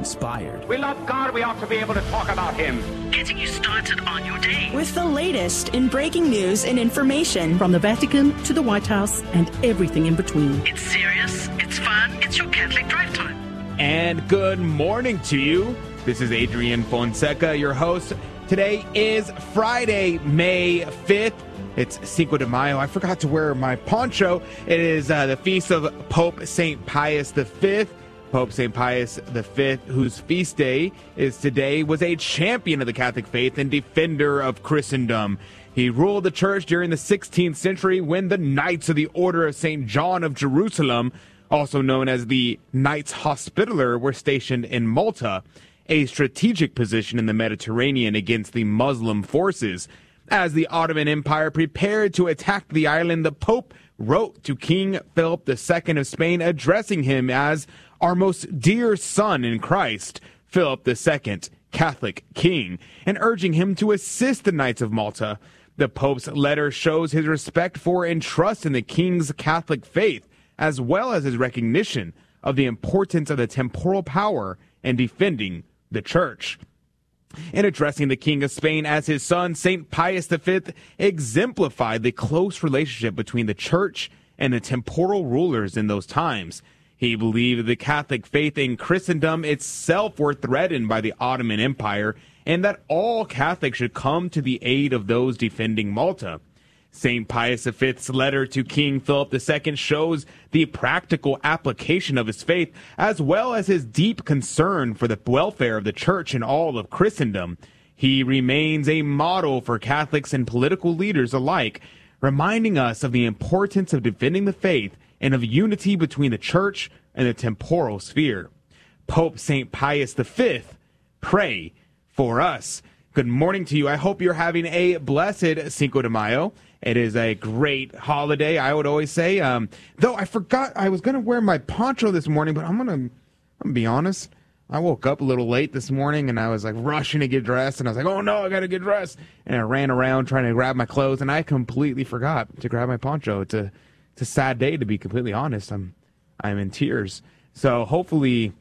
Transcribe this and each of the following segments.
inspired. We love God, we ought to be able to talk about Him. Getting you started on your day. With the latest in breaking news and information from the Vatican to the White House and everything in between. It's serious, it's fun, it's your Catholic Drive Time. And good morning to you. This is Adrian Fonseca, your host. Today is Friday, May 5th. It's Cinco de Mayo. I forgot to wear my poncho. It is uh, the feast of Pope St. Pius V. Pope St. Pius V, whose feast day is today, was a champion of the Catholic faith and defender of Christendom. He ruled the church during the 16th century when the Knights of the Order of St. John of Jerusalem, also known as the Knights Hospitaller, were stationed in Malta, a strategic position in the Mediterranean against the Muslim forces. As the Ottoman Empire prepared to attack the island, the Pope wrote to King Philip II of Spain, addressing him as our most dear son in Christ, Philip II, Catholic king, and urging him to assist the Knights of Malta. The Pope's letter shows his respect for and trust in the king's Catholic faith, as well as his recognition of the importance of the temporal power and defending the church. In addressing the King of Spain as his son, St. Pius V exemplified the close relationship between the church and the temporal rulers in those times. He believed the Catholic faith in Christendom itself were threatened by the Ottoman Empire and that all Catholics should come to the aid of those defending Malta. St. Pius V's letter to King Philip II shows the practical application of his faith, as well as his deep concern for the welfare of the church and all of Christendom. He remains a model for Catholics and political leaders alike, reminding us of the importance of defending the faith and of unity between the church and the temporal sphere. Pope St. Pius V, pray for us. Good morning to you. I hope you're having a blessed Cinco de Mayo. It is a great holiday, I would always say. Um, though I forgot I was going to wear my poncho this morning, but I'm going to I'm gonna be honest. I woke up a little late this morning and I was like rushing to get dressed and I was like, oh no, I got to get dressed. And I ran around trying to grab my clothes and I completely forgot to grab my poncho. A, it's a sad day to be completely honest. I'm, I'm in tears. So hopefully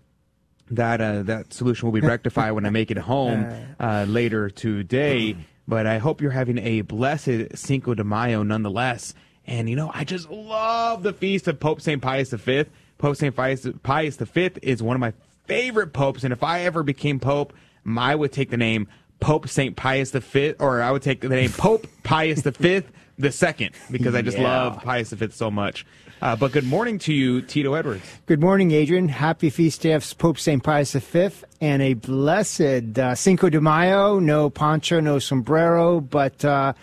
that, uh, that solution will be rectified when I make it home, uh, later today. But I hope you're having a blessed Cinco de Mayo nonetheless. And, you know, I just love the feast of Pope St. Pius V. Pope St. Pius, Pius V is one of my favorite popes. And if I ever became Pope, I would take the name Pope St. Pius V, or I would take the name Pope Pius V the second, because I just Yeah. love Pius V so much. Uh, but good morning to you, Tito Edwards. Good morning, Adrian. Happy feast day of Pope St. Pius V and a blessed uh, Cinco de Mayo. No poncho, no sombrero, but uh,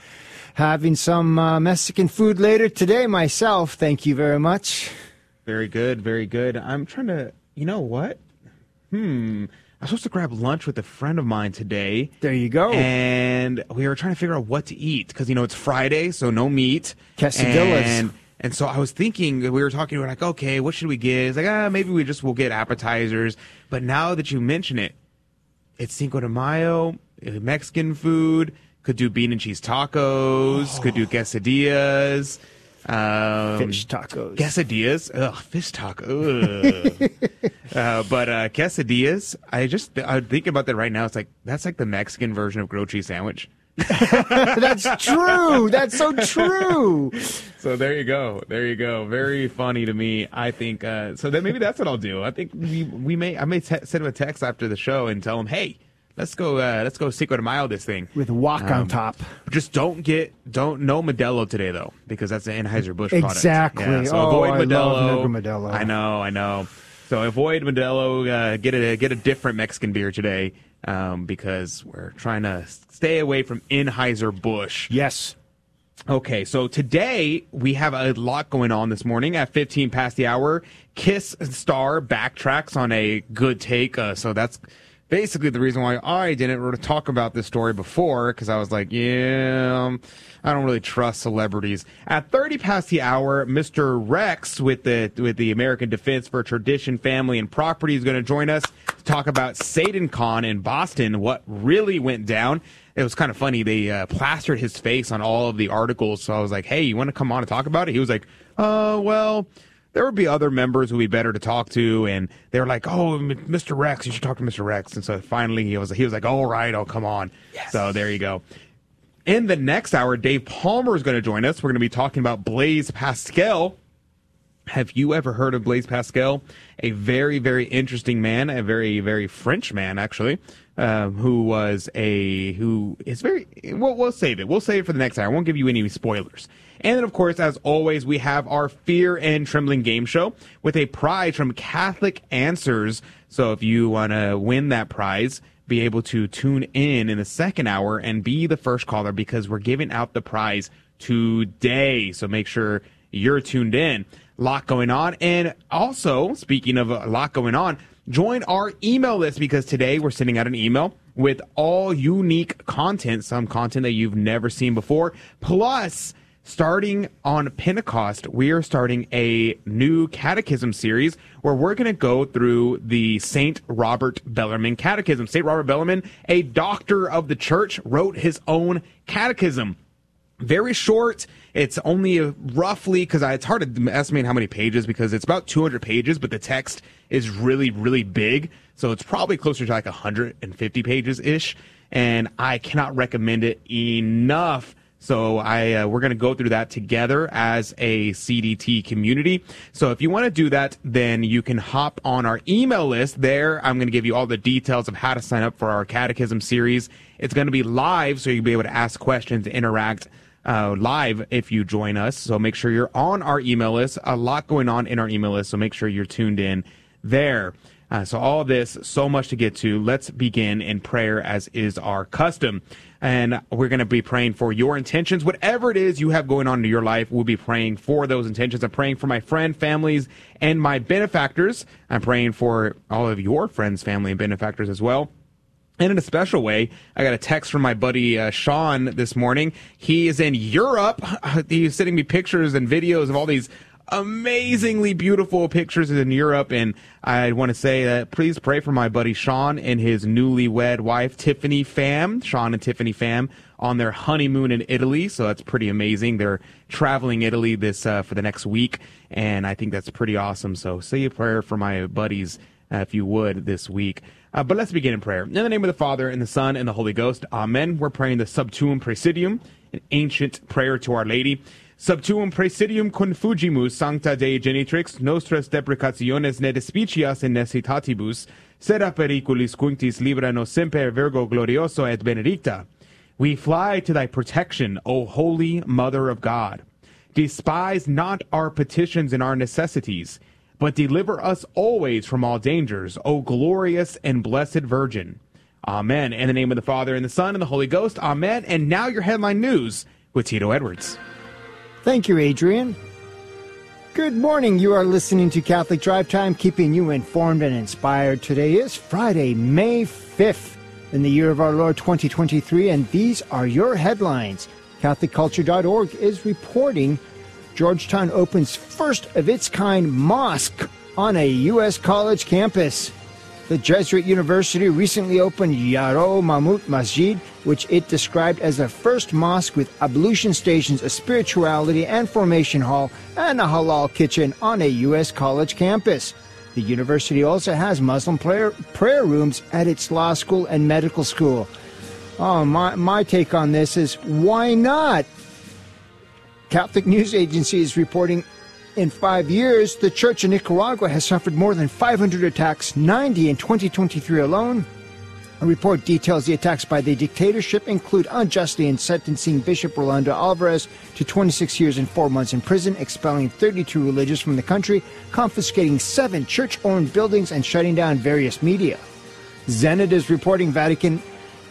having some uh, Mexican food later today myself. Thank you very much. Very good, very good. I'm trying to, you know what? Hmm. I'm supposed to grab lunch with a friend of mine today. There you go. And we were trying to figure out what to eat because, you know, it's Friday, so no meat. Quesadillas. And, and so I was thinking, we were talking, we were like, okay, what should we get? It's like, ah, maybe we just will get appetizers. But now that you mention it, it's Cinco de Mayo, Mexican food, could do bean and cheese tacos, could do quesadillas. Um, Fish tacos. Quesadillas. Ugh, fish taco. Ugh. uh, but uh, quesadillas, I just, I'm thinking about that right now. It's like, that's like the Mexican version of grilled cheese sandwich. That's true. That's so true. So there you go. There you go. Very funny to me. I think, uh, so then maybe that's what I'll do. I think we, we may, I may te- send him a text after the show and tell him, hey, let's go, uh, let's go Cinco de Mayo this thing. With wok on Um, top. Just don't get don't no Modelo today though, because that's an Anheuser Busch product. Exactly. Yeah, so Oh, avoid I Modelo. Negra Modelo. I know, I know. So avoid Modelo. Uh, get a get a different Mexican beer today, um, because we're trying to stay away from Anheuser Busch. Yes. Okay, so today we have a lot going on this morning at 15 past the hour. Kiss Star backtracks on a good take, uh, so that's basically the reason why I didn't talk about this story before because I was like, yeah, um, I don't really trust celebrities. At 30 past the hour, Mr. Rex with the with the American Defense for Tradition, Family, and Property is going to join us to talk about Satan Con in Boston, what really went down. It was kind of funny. They uh, plastered his face on all of the articles. So I was like, "Hey, you want to come on and talk about it?" He was like, "Uh, well, there would be other members who would be better to talk to, and they were like, "Oh, Mr. Rex, you should talk to Mr. Rex." And so finally, he was he was like, "All right, oh come on." So there you go. In the next hour, Dave Palmer is going to join us. We're going to be talking about Blaise Pascal. Have you ever heard of Blaise Pascal? A very, very interesting man, a very, very French man, actually, um, who was a who is very. Well, we'll save it. We'll save it for the next hour. I won't give you any spoilers. And then, of course, as always, we have our Fear and Trembling game show with a prize from Catholic Answers. So if you want to win that prize, be able to tune in in the second hour and be the first caller because we're giving out the prize today. So make sure you're tuned in. Lot going on. And also, speaking of a lot going on, join our email list because today we're sending out an email with all unique content, some content that you've never seen before, plus starting on Pentecost, we are starting a new catechism series where we're going to go through the St. Robert Bellarmine Catechism. St. Robert Bellarmine, a doctor of the church, wrote his own catechism. Very short. It's only roughly because it's hard to estimate how many pages because it's about 200 pages, but the text is really, really big. So it's probably closer to like 150 pages ish. And I cannot recommend it enough. So I uh, we're going to go through that together as a CDT community. So if you want to do that, then you can hop on our email list. There, I'm going to give you all the details of how to sign up for our catechism series. It's going to be live, so you'll be able to ask questions, interact uh, live if you join us. So make sure you're on our email list. A lot going on in our email list, so make sure you're tuned in there. Uh, so all this, so much to get to. Let's begin in prayer as is our custom. And we're going to be praying for your intentions, whatever it is you have going on in your life. We'll be praying for those intentions. I'm praying for my friend, families, and my benefactors. I'm praying for all of your friends, family, and benefactors as well. And in a special way, I got a text from my buddy uh, Sean this morning. He is in Europe. He's sending me pictures and videos of all these amazingly beautiful pictures in Europe. And I want to say that please pray for my buddy Sean and his newlywed wife, Tiffany Pham. Sean and Tiffany Pham on their honeymoon in Italy. So that's pretty amazing. They're traveling Italy this uh, for the next week. And I think that's pretty awesome. So say a prayer for my buddies, uh, if you would, this week. Uh, but let's begin in prayer. In the name of the Father, and the Son, and the Holy Ghost. Amen. We're praying the Sub Tuum Praesidium, an ancient prayer to Our Lady. Sub Tuum Praesidium confugimus sancta Dei genitrix, nostras deprecationes ne despicias in necessitatibus, sed periculis cunctis libera nos semper Virgo glorioso et benedicta. We fly to thy protection, O Holy Mother of God. Despise not our petitions and our necessities, but deliver us always from all dangers, O glorious and blessed Virgin. Amen. In the name of the Father, and the Son, and the Holy Ghost. Amen. And now your headline news with Tito Edwards. Thank you, Adrian. Good morning. You are listening to Catholic Drive Time, keeping you informed and inspired. Today is Friday, May 5th, in the year of our Lord 2023, and these are your headlines. CatholicCulture.org is reporting Georgetown opens first of its kind mosque on a U.S. college campus. The Jesuit University recently opened Yarrow Mamout Masjid, which it described as the first mosque with ablution stations, a spirituality and formation hall, and a halal kitchen on a U.S. college campus. The university also has Muslim prayer, prayer rooms at its law school and medical school. Oh, my, my take on this is why not? Catholic News Agency is reporting in five years, the church in Nicaragua has suffered more than 500 attacks, 90 in 2023 alone. A report details the attacks by the dictatorship include unjustly sentencing Bishop Rolando Alvarez to 26 years and 4 months in prison, expelling 32 religious from the country, confiscating seven church-owned buildings, and shutting down various media. Zenit is reporting Vatican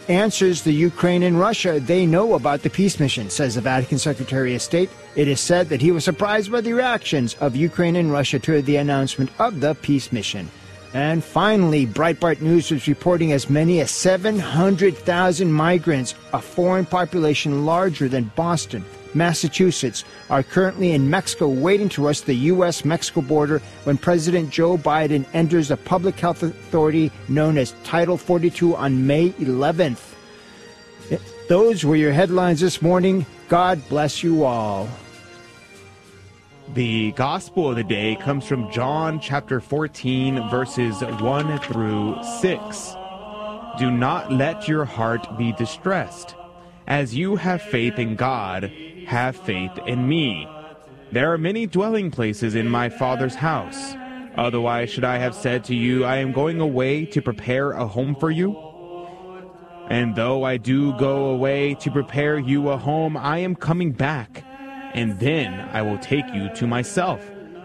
answers the Ukraine and Russia. They know about the peace mission, says the Vatican Secretary of State. It is said that he was surprised by the reactions of Ukraine and Russia to the announcement of the peace mission. And finally, Breitbart News was reporting as many as 700,000 migrants, a foreign population larger than Boston, Massachusetts, are currently in Mexico waiting to cross the U.S. Mexico border when President Joe Biden enters a public health authority known as Title 42 on May 11th. Those were your headlines this morning. God bless you all. The gospel of the day comes from John chapter 14, verses 1 through 6. Do not let your heart be distressed. As you have faith in God, have faith in me. There are many dwelling places in my Father's house. Otherwise, should I have said to you, I am going away to prepare a home for you? And though I do go away to prepare you a home, I am coming back and then I will take you to myself,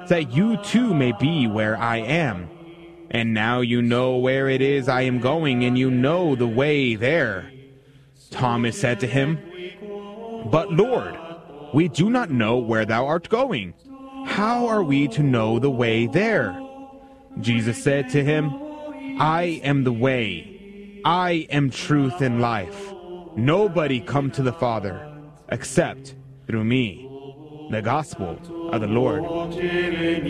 that you too may be where I am. And now you know where it is I am going, and you know the way there. Thomas said to him, But Lord, we do not know where thou art going. How are we to know the way there? Jesus said to him, I am the way, I am truth and life. Nobody come to the Father except through me the gospel of the Lord.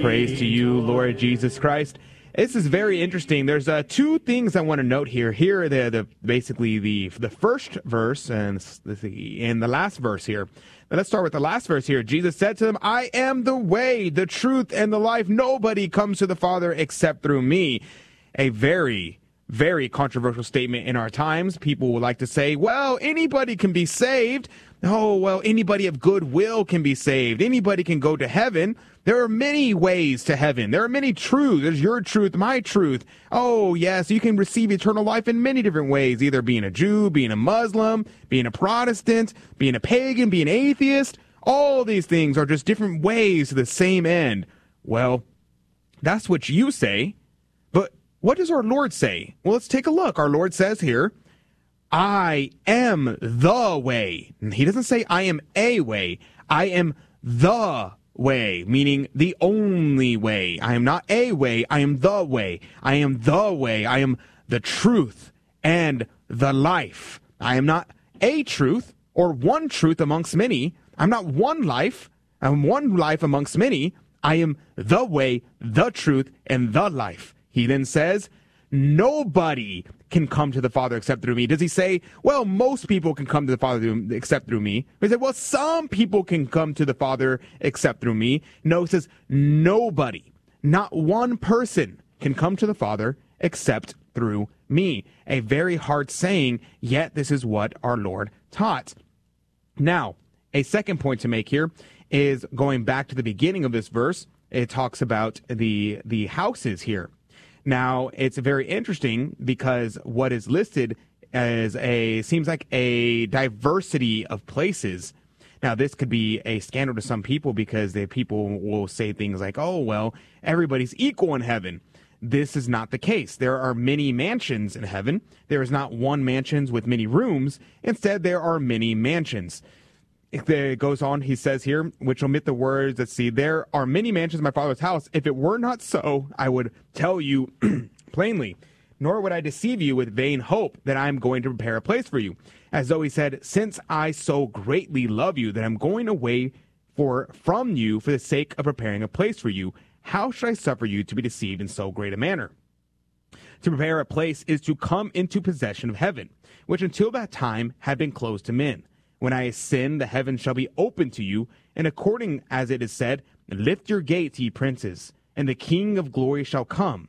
Praise to you, Lord Jesus Christ. This is very interesting. There's uh, two things I want to note here. Here, the, the basically the the first verse and the and the last verse here. Now let's start with the last verse here. Jesus said to them, "I am the way, the truth, and the life. Nobody comes to the Father except through me." A very very controversial statement in our times. People would like to say, "Well, anybody can be saved." oh, well, anybody of good will can be saved. Anybody can go to heaven. There are many ways to heaven. There are many truths. There's your truth, my truth. Oh, yes, you can receive eternal life in many different ways, either being a Jew, being a Muslim, being a Protestant, being a pagan, being atheist. All these things are just different ways to the same end. Well, that's what you say. What does our Lord say? Well, let's take a look. Our Lord says here, I am the way. He doesn't say I am a way. I am the way, meaning the only way. I am not a way. I am the way. I am the way. I am the truth and the life. I am not a truth or one truth amongst many. I'm not one life. I'm one life amongst many. I am the way, the truth, and the life. He then says, Nobody can come to the Father except through me. Does he say, well, most people can come to the Father except through me? He said, well, some people can come to the Father except through me. No, he says, nobody, not one person can come to the Father except through me. A very hard saying, yet this is what our Lord taught. Now, a second point to make here is going back to the beginning of this verse. It talks about the the houses here. Now, it's very interesting because what is listed as a seems like a diversity of places. Now, this could be a scandal to some people because the people will say things like, "Oh, well, everybody's equal in heaven." This is not the case. There are many mansions in heaven. There is not one mansions with many rooms. Instead, there are many mansions it goes on, he says here, which omit the words that see, there are many mansions in my father's house. If it were not so, I would tell you plainly, nor would I deceive you with vain hope that I am going to prepare a place for you. As though he said, Since I so greatly love you that I'm going away for from you for the sake of preparing a place for you, how should I suffer you to be deceived in so great a manner? To prepare a place is to come into possession of heaven, which until that time had been closed to men. When I ascend, the heavens shall be open to you, and according as it is said, Lift your gates, ye princes, and the King of glory shall come.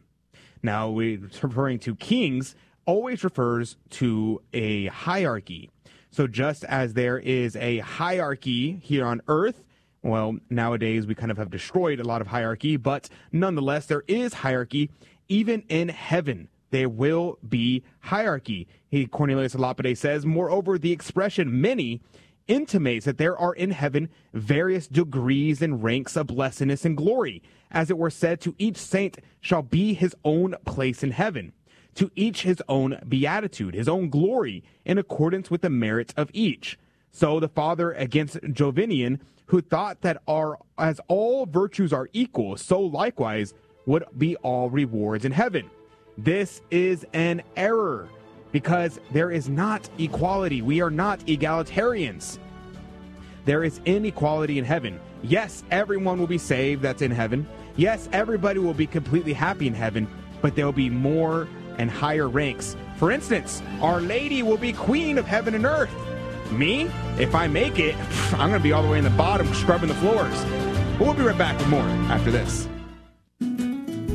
Now, referring to kings always refers to a hierarchy. So just as there is a hierarchy here on earth, well, nowadays we kind of have destroyed a lot of hierarchy, but nonetheless, there is hierarchy even in heaven there will be hierarchy. He, Cornelius Lapide says, moreover, the expression many intimates that there are in heaven various degrees and ranks of blessedness and glory. As it were said, to each saint shall be his own place in heaven, to each his own beatitude, his own glory, in accordance with the merits of each. So the father against Jovinian, who thought that our, as all virtues are equal, so likewise would be all rewards in heaven. This is an error because there is not equality. We are not egalitarians. There is inequality in heaven. Yes, everyone will be saved that's in heaven. Yes, everybody will be completely happy in heaven, but there will be more and higher ranks. For instance, Our Lady will be queen of heaven and earth. Me, if I make it, I'm going to be all the way in the bottom scrubbing the floors. But we'll be right back with more after this.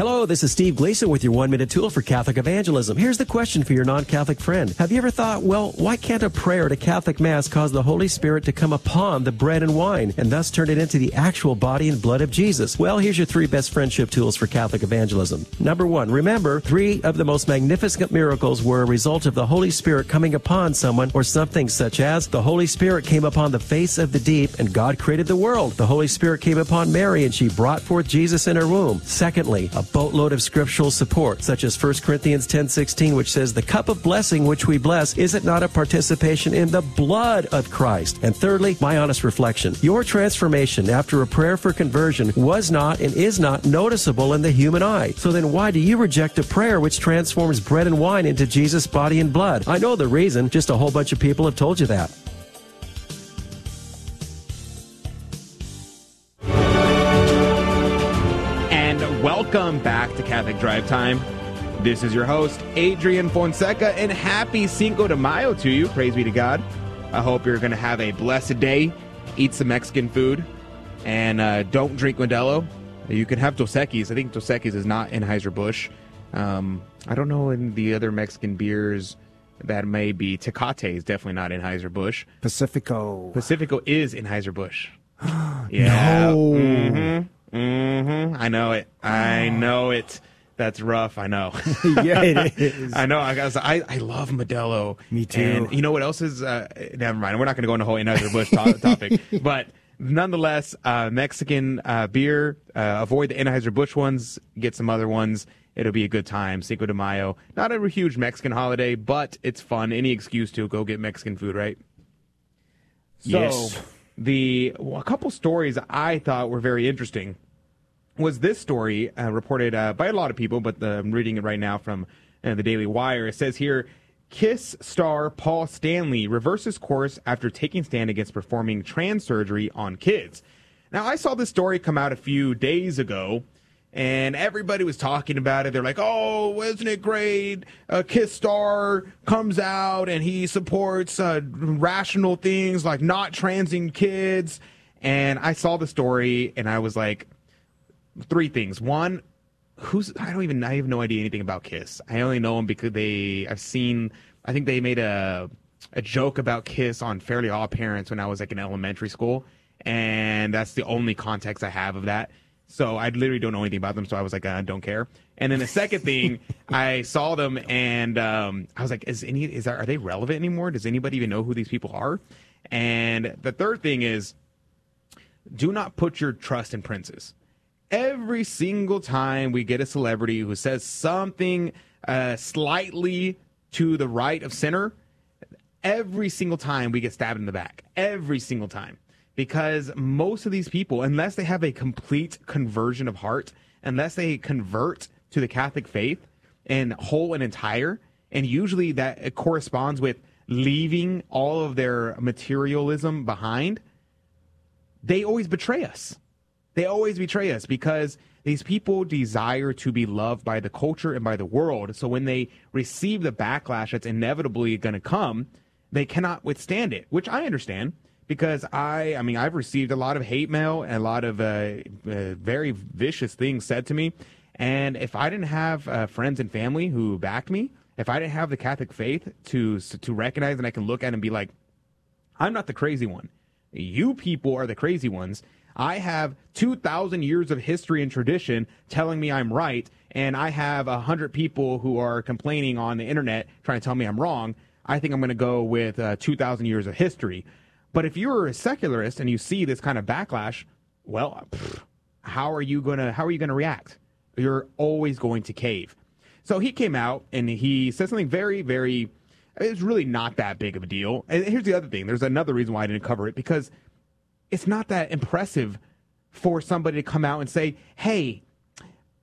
Hello, this is Steve Gleason with your one minute tool for Catholic evangelism. Here's the question for your non Catholic friend. Have you ever thought, well, why can't a prayer at a Catholic Mass cause the Holy Spirit to come upon the bread and wine and thus turn it into the actual body and blood of Jesus? Well, here's your three best friendship tools for Catholic evangelism. Number one, remember, three of the most magnificent miracles were a result of the Holy Spirit coming upon someone or something, such as the Holy Spirit came upon the face of the deep and God created the world. The Holy Spirit came upon Mary and she brought forth Jesus in her womb. Secondly, a boatload of scriptural support, such as 1 Corinthians 10:16, which says, "The cup of blessing which we bless, is it not a participation in the blood of Christ?" And thirdly, my honest reflection: your transformation after a prayer for conversion was not and is not noticeable in the human eye. So then, why do you reject a prayer which transforms bread and wine into Jesus' body and blood? I know the reason; just a whole bunch of people have told you that. Welcome back to Catholic Drive Time. This is your host, Adrian Fonseca, and happy Cinco de Mayo to you. Praise be to God. I hope you're going to have a blessed day. Eat some Mexican food, and uh, don't drink Modelo. You can have Dos Equis. I think Dos Equis is not Anheuser-Busch. Um, I don't know in the other Mexican beers that may be. Tecate is definitely not In Anheuser-Busch. Pacifico. Pacifico is Anheuser-Busch. yeah. No. Mm-hmm. Mm-hmm. I know it. I know it. That's rough. I know. yeah, it is. I know. I I, I love Modelo. Me too. And you know what else is? Uh, never mind. We're not going to go into a whole Anheuser Busch to- topic, but nonetheless, uh, Mexican uh, beer. Uh, avoid the Anheuser Busch ones. Get some other ones. It'll be a good time. Cinco de Mayo. Not a huge Mexican holiday, but it's fun. Any excuse to go get Mexican food, right? So, Yes. the well, a couple stories I thought were very interesting was this story uh, reported uh, by a lot of people, but the, I'm reading it right now from uh, the Daily Wire. It says here. Kiss star Paul Stanley reverses course after taking stand against performing trans surgery on kids. Now, I saw this story come out a few days ago, and everybody was talking about it. They're like, "Oh, isn't it great? A Kiss Star comes out and he supports uh, rational things like not transing kids." And I saw the story, and I was like, three things. One, who's I don't even I have no idea anything about Kiss. I only know them because they I've seen I think they made a a joke about Kiss on Fairly Odd Parents when I was like in elementary school, and that's the only context I have of that. So I literally don't know anything about them. So I was like, I don't care. And then the second thing, I saw them and um, I was like, is any is that, are they relevant anymore? Does anybody even know who these people are? And the third thing is, do not put your trust in princes every single time we get a celebrity who says something uh, slightly to the right of center, every single time we get stabbed in the back. Every single time. Because most of these people, unless they have a complete conversion of heart, unless they convert to the Catholic faith and whole and entire, and usually that corresponds with leaving all of their materialism behind, they always betray us. They always betray us because these people desire to be loved by the culture and by the world. So when they receive the backlash that's inevitably going to come, they cannot withstand it, which I understand because I, I mean, I've received a lot of hate mail and a lot of uh, uh, very vicious things said to me. And if I didn't have uh, friends and family who backed me, if I didn't have the Catholic faith to to recognize and I can look at and be like, I'm not the crazy one. You people are the crazy ones. I have 2,000 years of history and tradition telling me I'm right, and I have 100 people who are complaining on the internet trying to tell me I'm wrong. I think I'm going to go with uh, 2,000 years of history. But if you're a secularist and you see this kind of backlash, well, how are you going to how are you going to react? You're always going to cave. So he came out and he said something very very it's really not that big of a deal. And here's the other thing. There's another reason why I didn't cover it because it's not that impressive for somebody to come out and say, hey,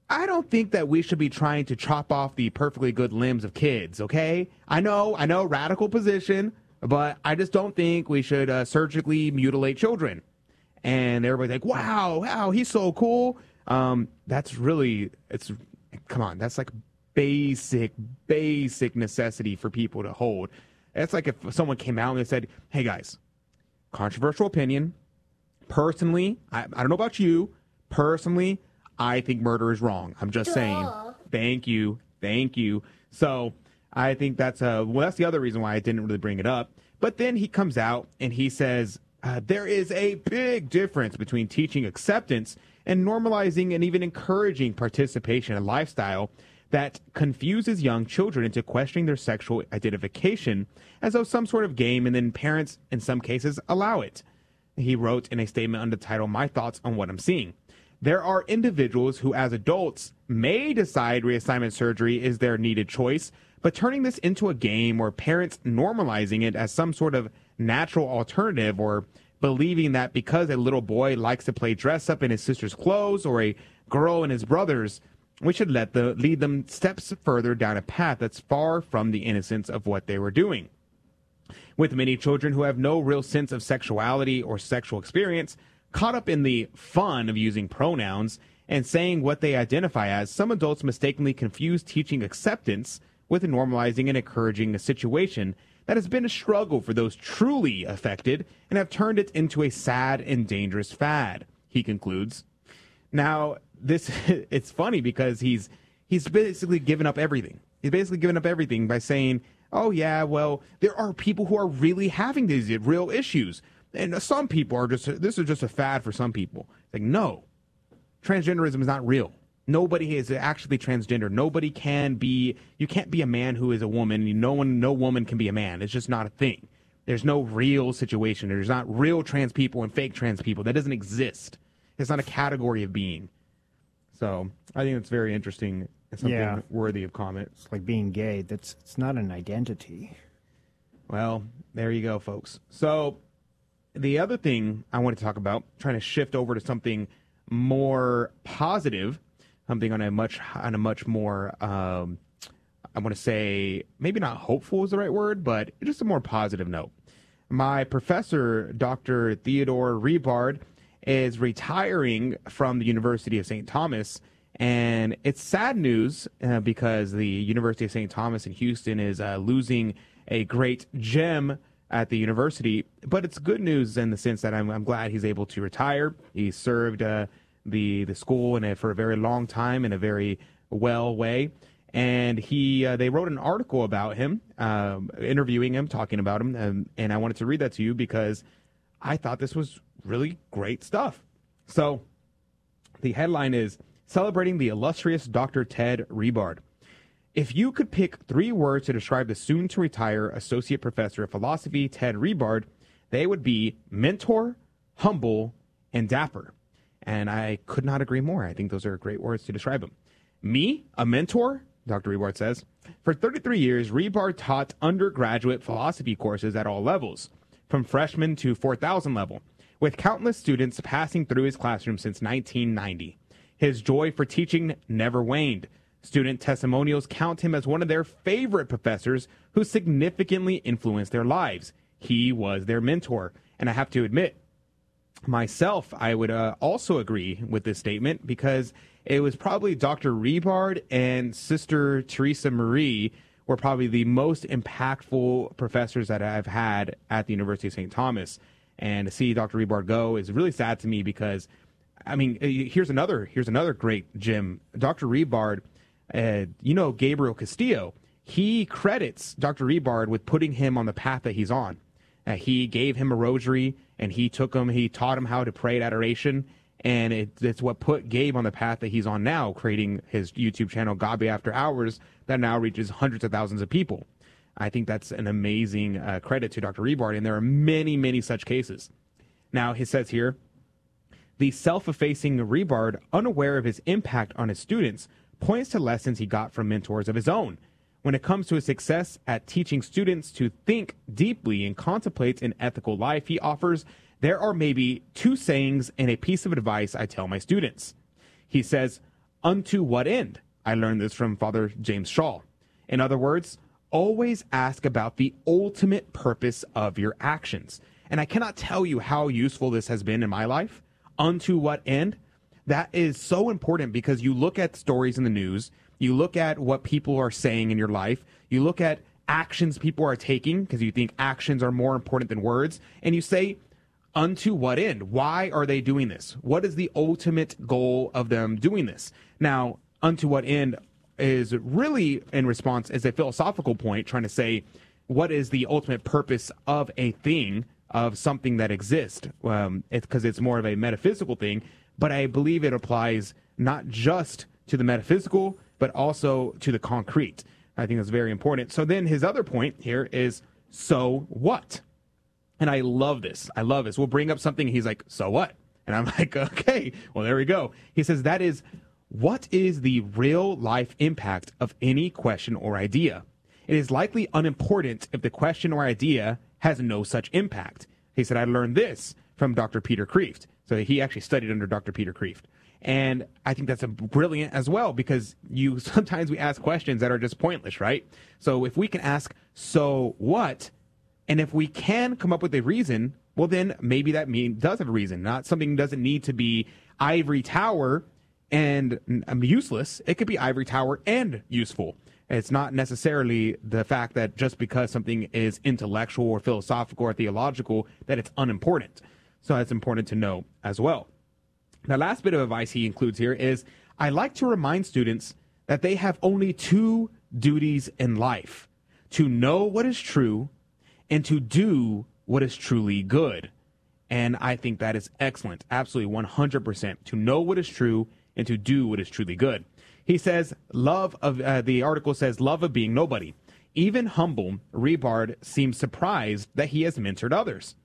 I don't think that we should be trying to chop off the perfectly good limbs of kids, okay? I know, I know, radical position, but I just don't think we should uh, surgically mutilate children. And everybody's like, wow, wow, he's so cool. Um, that's really, it's, come on, that's like basic, basic necessity for people to hold. It's like if someone came out and they said, hey guys, controversial opinion. Personally, I, I don't know about you. Personally, I think murder is wrong. I'm just saying. Thank you. Thank you. So I think that's a well that's the other reason why I didn't really bring it up. But then he comes out and he says uh, there is a big difference between teaching acceptance and normalizing and even encouraging participation in lifestyle that confuses young children into questioning their sexual identification as though some sort of game, and then parents, in some cases, allow it. He wrote in a statement under the title, My Thoughts on What I'm Seeing. There are individuals who, as adults, may decide reassignment surgery is their needed choice, but turning this into a game or parents normalizing it as some sort of natural alternative or believing that because a little boy likes to play dress up in his sister's clothes or a girl in his brother's, we should let the lead them steps further down a path that's far from the innocence of what they were doing. With many children who have no real sense of sexuality or sexual experience, caught up in the fun of using pronouns and saying what they identify as, some adults mistakenly confuse teaching acceptance with normalizing and encouraging a situation that has been a struggle for those truly affected and have turned it into a sad and dangerous fad, he concludes. Now, this it's funny because he's he's basically given up everything. He's basically given up everything by saying, "Oh yeah, well, there are people who are really having these real issues." And some people are just this is just a fad for some people. Like, no. Transgenderism is not real. Nobody is actually transgender. Nobody can be you can't be a man who is a woman. No one no woman can be a man. It's just not a thing. There's no real situation. There's not real trans people and fake trans people. That doesn't exist. It's not a category of being. So I think it's very interesting something Yeah. worthy of comment. It's like being gay. That's it's not an identity. Well, there you go, folks. So the other thing I want to talk about, trying to shift over to something more positive, something on a much on a much more um, I want to say maybe not hopeful is the right word, but just a more positive note. My professor, Dr. Theodore Rebard, is retiring from the University of St. Thomas. And it's sad news uh, because the University of St. Thomas in Houston is uh, losing a great gem at the university. But it's good news in the sense that I'm, I'm glad he's able to retire. He served uh, the the school a, for a very long time in a very well way. And he uh, they wrote an article about him, um, interviewing him, talking about him, um, and I wanted to read that to you because I thought this was really great stuff. So the headline is Celebrating the Illustrious Dr. Ted Rebard. If you could pick three words to describe the soon to retire Associate Professor of Philosophy, Ted Rebard, they would be mentor, humble, and dapper. And I could not agree more. I think those are great words to describe him. Me, a mentor, Dr. Rebard says. For 33 years, Rebard taught undergraduate philosophy courses at all levels, from freshman to 4,000 level, with countless students passing through his classroom since 1990. His joy for teaching never waned. Student testimonials count him as one of their favorite professors who significantly influenced their lives. He was their mentor. And I have to admit, myself, I would uh, also agree with this statement because it was probably Dr. Rebard and Sister Teresa Marie were probably the most impactful professors that I've had at the University of St. Thomas. And to see Dr. Rebard go is really sad to me because, I mean, uh, here's another here's another great gem, Dr. Rebard, uh, you know Gabriel Castillo. He credits Dr. Rebard with putting him on the path that he's on. Uh, he gave him a rosary and he took him, he taught him how to pray at adoration. And it, it's what put Gabe on the path that he's on now, creating his YouTube channel, Gabe After Hours, that now reaches hundreds of thousands of people. I think that's an amazing uh, credit to Dr. Rebard. And there are many, many such cases. Now, he says here, the self effacing Rebard, unaware of his impact on his students, points to lessons he got from mentors of his own. When it comes to his success at teaching students to think deeply and contemplate an ethical life, he offers there are maybe two sayings and a piece of advice I tell my students. He says, Unto what end? I learned this from Father James Shaw. In other words, always ask about the ultimate purpose of your actions. And I cannot tell you how useful this has been in my life. Unto what end? That is so important because you look at stories in the news, you look at what people are saying in your life, you look at actions people are taking because you think actions are more important than words, and you say, unto what end? Why are they doing this? What is the ultimate goal of them doing this? Now, unto what end is really in response is a philosophical point trying to say what is the ultimate purpose of a thing of something that exists um, because it's, it's more of a metaphysical thing but i believe it applies not just to the metaphysical but also to the concrete. I think that's very important. So then his other point here is so what? And i love this. I love this. We'll bring up something he's like so what? And i'm like okay well there we go. He says that is what is the real life impact of any question or idea? It is likely unimportant if the question or idea has no such impact. He said, I learned this from Dr. Peter Kreeft. So he actually studied under Dr. Peter Kreeft. And I think that's a brilliant as well because you sometimes we ask questions that are just pointless, right? So if we can ask, so what? And if we can come up with a reason, well, then maybe that mean does have a reason. Not something doesn't need to be ivory tower and um, useless. It could be ivory tower and useful. It's not necessarily the fact that just because something is intellectual or philosophical or theological that it's unimportant. So that's important to know as well. The last bit of advice he includes here is I like to remind students that they have only two duties in life to know what is true and to do what is truly good. And I think that is excellent. Absolutely 100%. To know what is true and to do what is truly good. He says, love of, uh, the article says, love of being nobody. Even humble, Rebard seems surprised that he has mentored others.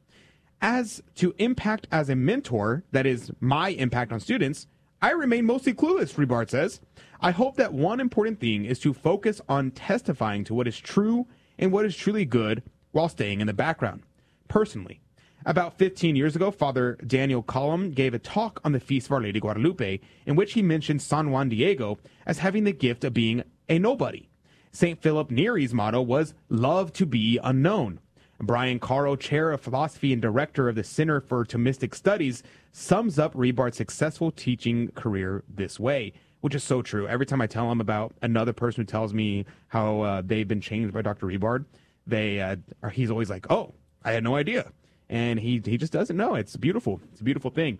As to impact as a mentor, that is my impact on students, I remain mostly clueless, Rebard says. I hope that one important thing is to focus on testifying to what is true and what is truly good while staying in the background. Personally, about 15 years ago, Father Daniel Collum gave a talk on the Feast of Our Lady Guadalupe, in which he mentioned San Juan Diego as having the gift of being a nobody. St. Philip Neri's motto was Love to be Unknown. Brian Carl, chair of philosophy and director of the Center for Thomistic Studies, sums up Rebard's successful teaching career this way, which is so true. Every time I tell him about another person who tells me how uh, they've been changed by Dr. Rebard, they uh, are, he's always like, "Oh, I had no idea." And he he just doesn't know. It's beautiful. It's a beautiful thing.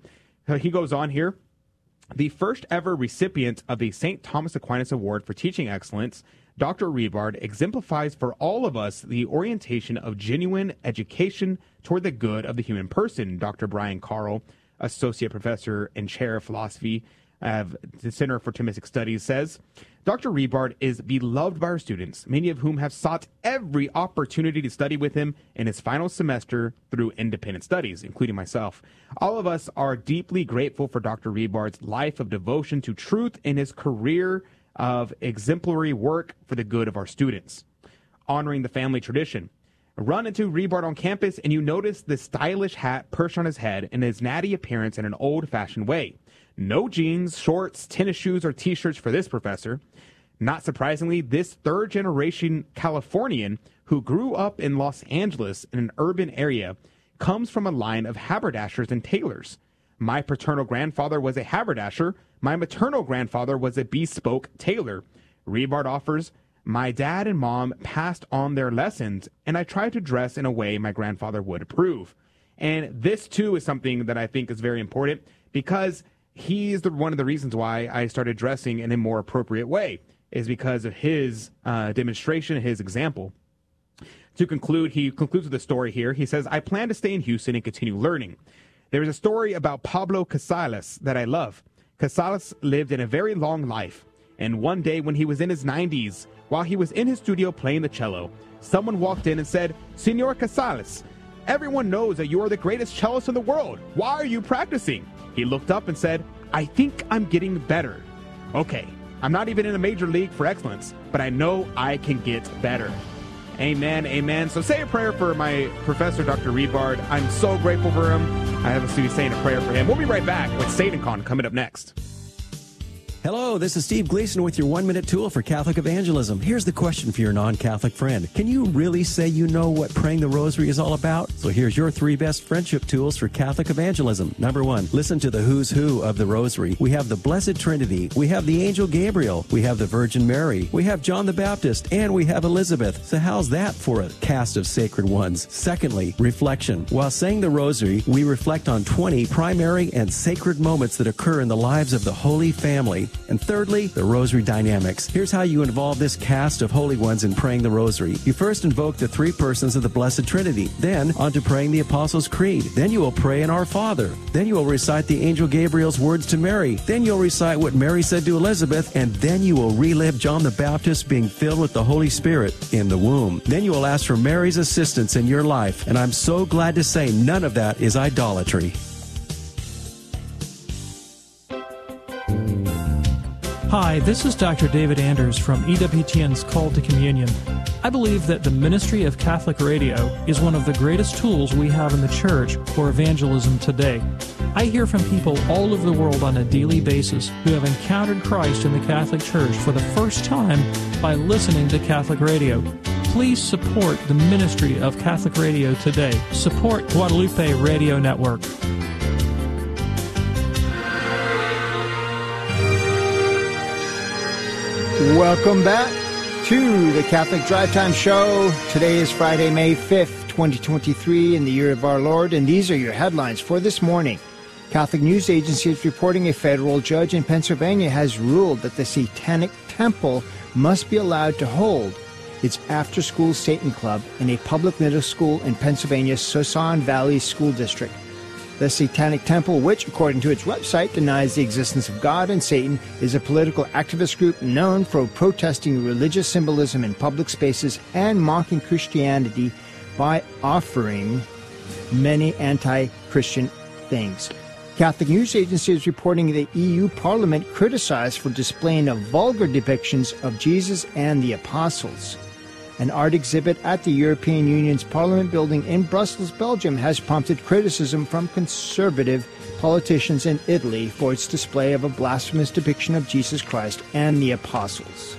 He goes on here. The first ever recipient of the St. Thomas Aquinas Award for Teaching Excellence, Dr. Rebard exemplifies for all of us the orientation of genuine education toward the good of the human person. Dr. Brian Carl, Associate Professor and Chair of Philosophy of the Center for Thomistic Studies, says Dr. Rebard is beloved by our students, many of whom have sought every opportunity to study with him in his final semester through independent studies, including myself. All of us are deeply grateful for Dr. Rebard's life of devotion to truth and his career of exemplary work for the good of our students. Honoring the family tradition. Run into Rebard on campus and you notice the stylish hat perched on his head and his natty appearance in an old fashioned way. No jeans, shorts, tennis shoes, or t shirts for this professor. Not surprisingly, this third generation Californian who grew up in Los Angeles in an urban area comes from a line of haberdashers and tailors. My paternal grandfather was a haberdasher. My maternal grandfather was a bespoke tailor. Rebard offers, My dad and mom passed on their lessons, and I tried to dress in a way my grandfather would approve. And this, too, is something that I think is very important because he is the, one of the reasons why I started dressing in a more appropriate way is because of his uh, demonstration, his example. To conclude, he concludes with a story here. He says, I plan to stay in Houston and continue learning. There is a story about Pablo Casals that I love. Casals lived in a very long life, and one day when he was in his 90s, while he was in his studio playing the cello, someone walked in and said, Senor Casals, everyone knows that you are the greatest cellist in the world. Why are you practicing? He looked up and said, I think I'm getting better. Okay, I'm not even in a major league for excellence, but I know I can get better. Amen, amen. So say a prayer for my professor, Dr. Rebard. I'm so grateful for him. I have a student saying a prayer for him. We'll be right back with SatanCon coming up next. Hello, this is Steve Gleason with your one minute tool for Catholic evangelism. Here's the question for your non Catholic friend Can you really say you know what praying the rosary is all about? So here's your three best friendship tools for Catholic evangelism. Number one, listen to the who's who of the rosary. We have the Blessed Trinity, we have the Angel Gabriel, we have the Virgin Mary, we have John the Baptist, and we have Elizabeth. So how's that for a cast of sacred ones? Secondly, reflection. While saying the rosary, we reflect on 20 primary and sacred moments that occur in the lives of the Holy Family. And thirdly, the rosary dynamics. Here's how you involve this cast of holy ones in praying the rosary. You first invoke the three persons of the Blessed Trinity, then onto praying the Apostles' Creed. Then you will pray in Our Father. Then you will recite the angel Gabriel's words to Mary. Then you'll recite what Mary said to Elizabeth, and then you will relive John the Baptist being filled with the Holy Spirit in the womb. Then you will ask for Mary's assistance in your life, and I'm so glad to say none of that is idolatry. Hi, this is Dr. David Anders from EWTN's Call to Communion. I believe that the ministry of Catholic radio is one of the greatest tools we have in the church for evangelism today. I hear from people all over the world on a daily basis who have encountered Christ in the Catholic Church for the first time by listening to Catholic radio. Please support the ministry of Catholic radio today. Support Guadalupe Radio Network. Welcome back to the Catholic Drive Time Show. Today is Friday, May 5th, 2023, in the year of our Lord, and these are your headlines for this morning. Catholic News Agency is reporting a federal judge in Pennsylvania has ruled that the Satanic Temple must be allowed to hold its after school Satan Club in a public middle school in Pennsylvania's Saucon Valley School District. The Satanic Temple, which, according to its website, denies the existence of God and Satan, is a political activist group known for protesting religious symbolism in public spaces and mocking Christianity by offering many anti Christian things. Catholic News Agency is reporting the EU Parliament criticized for displaying vulgar depictions of Jesus and the apostles. An art exhibit at the European Union's Parliament building in Brussels, Belgium, has prompted criticism from conservative politicians in Italy for its display of a blasphemous depiction of Jesus Christ and the apostles.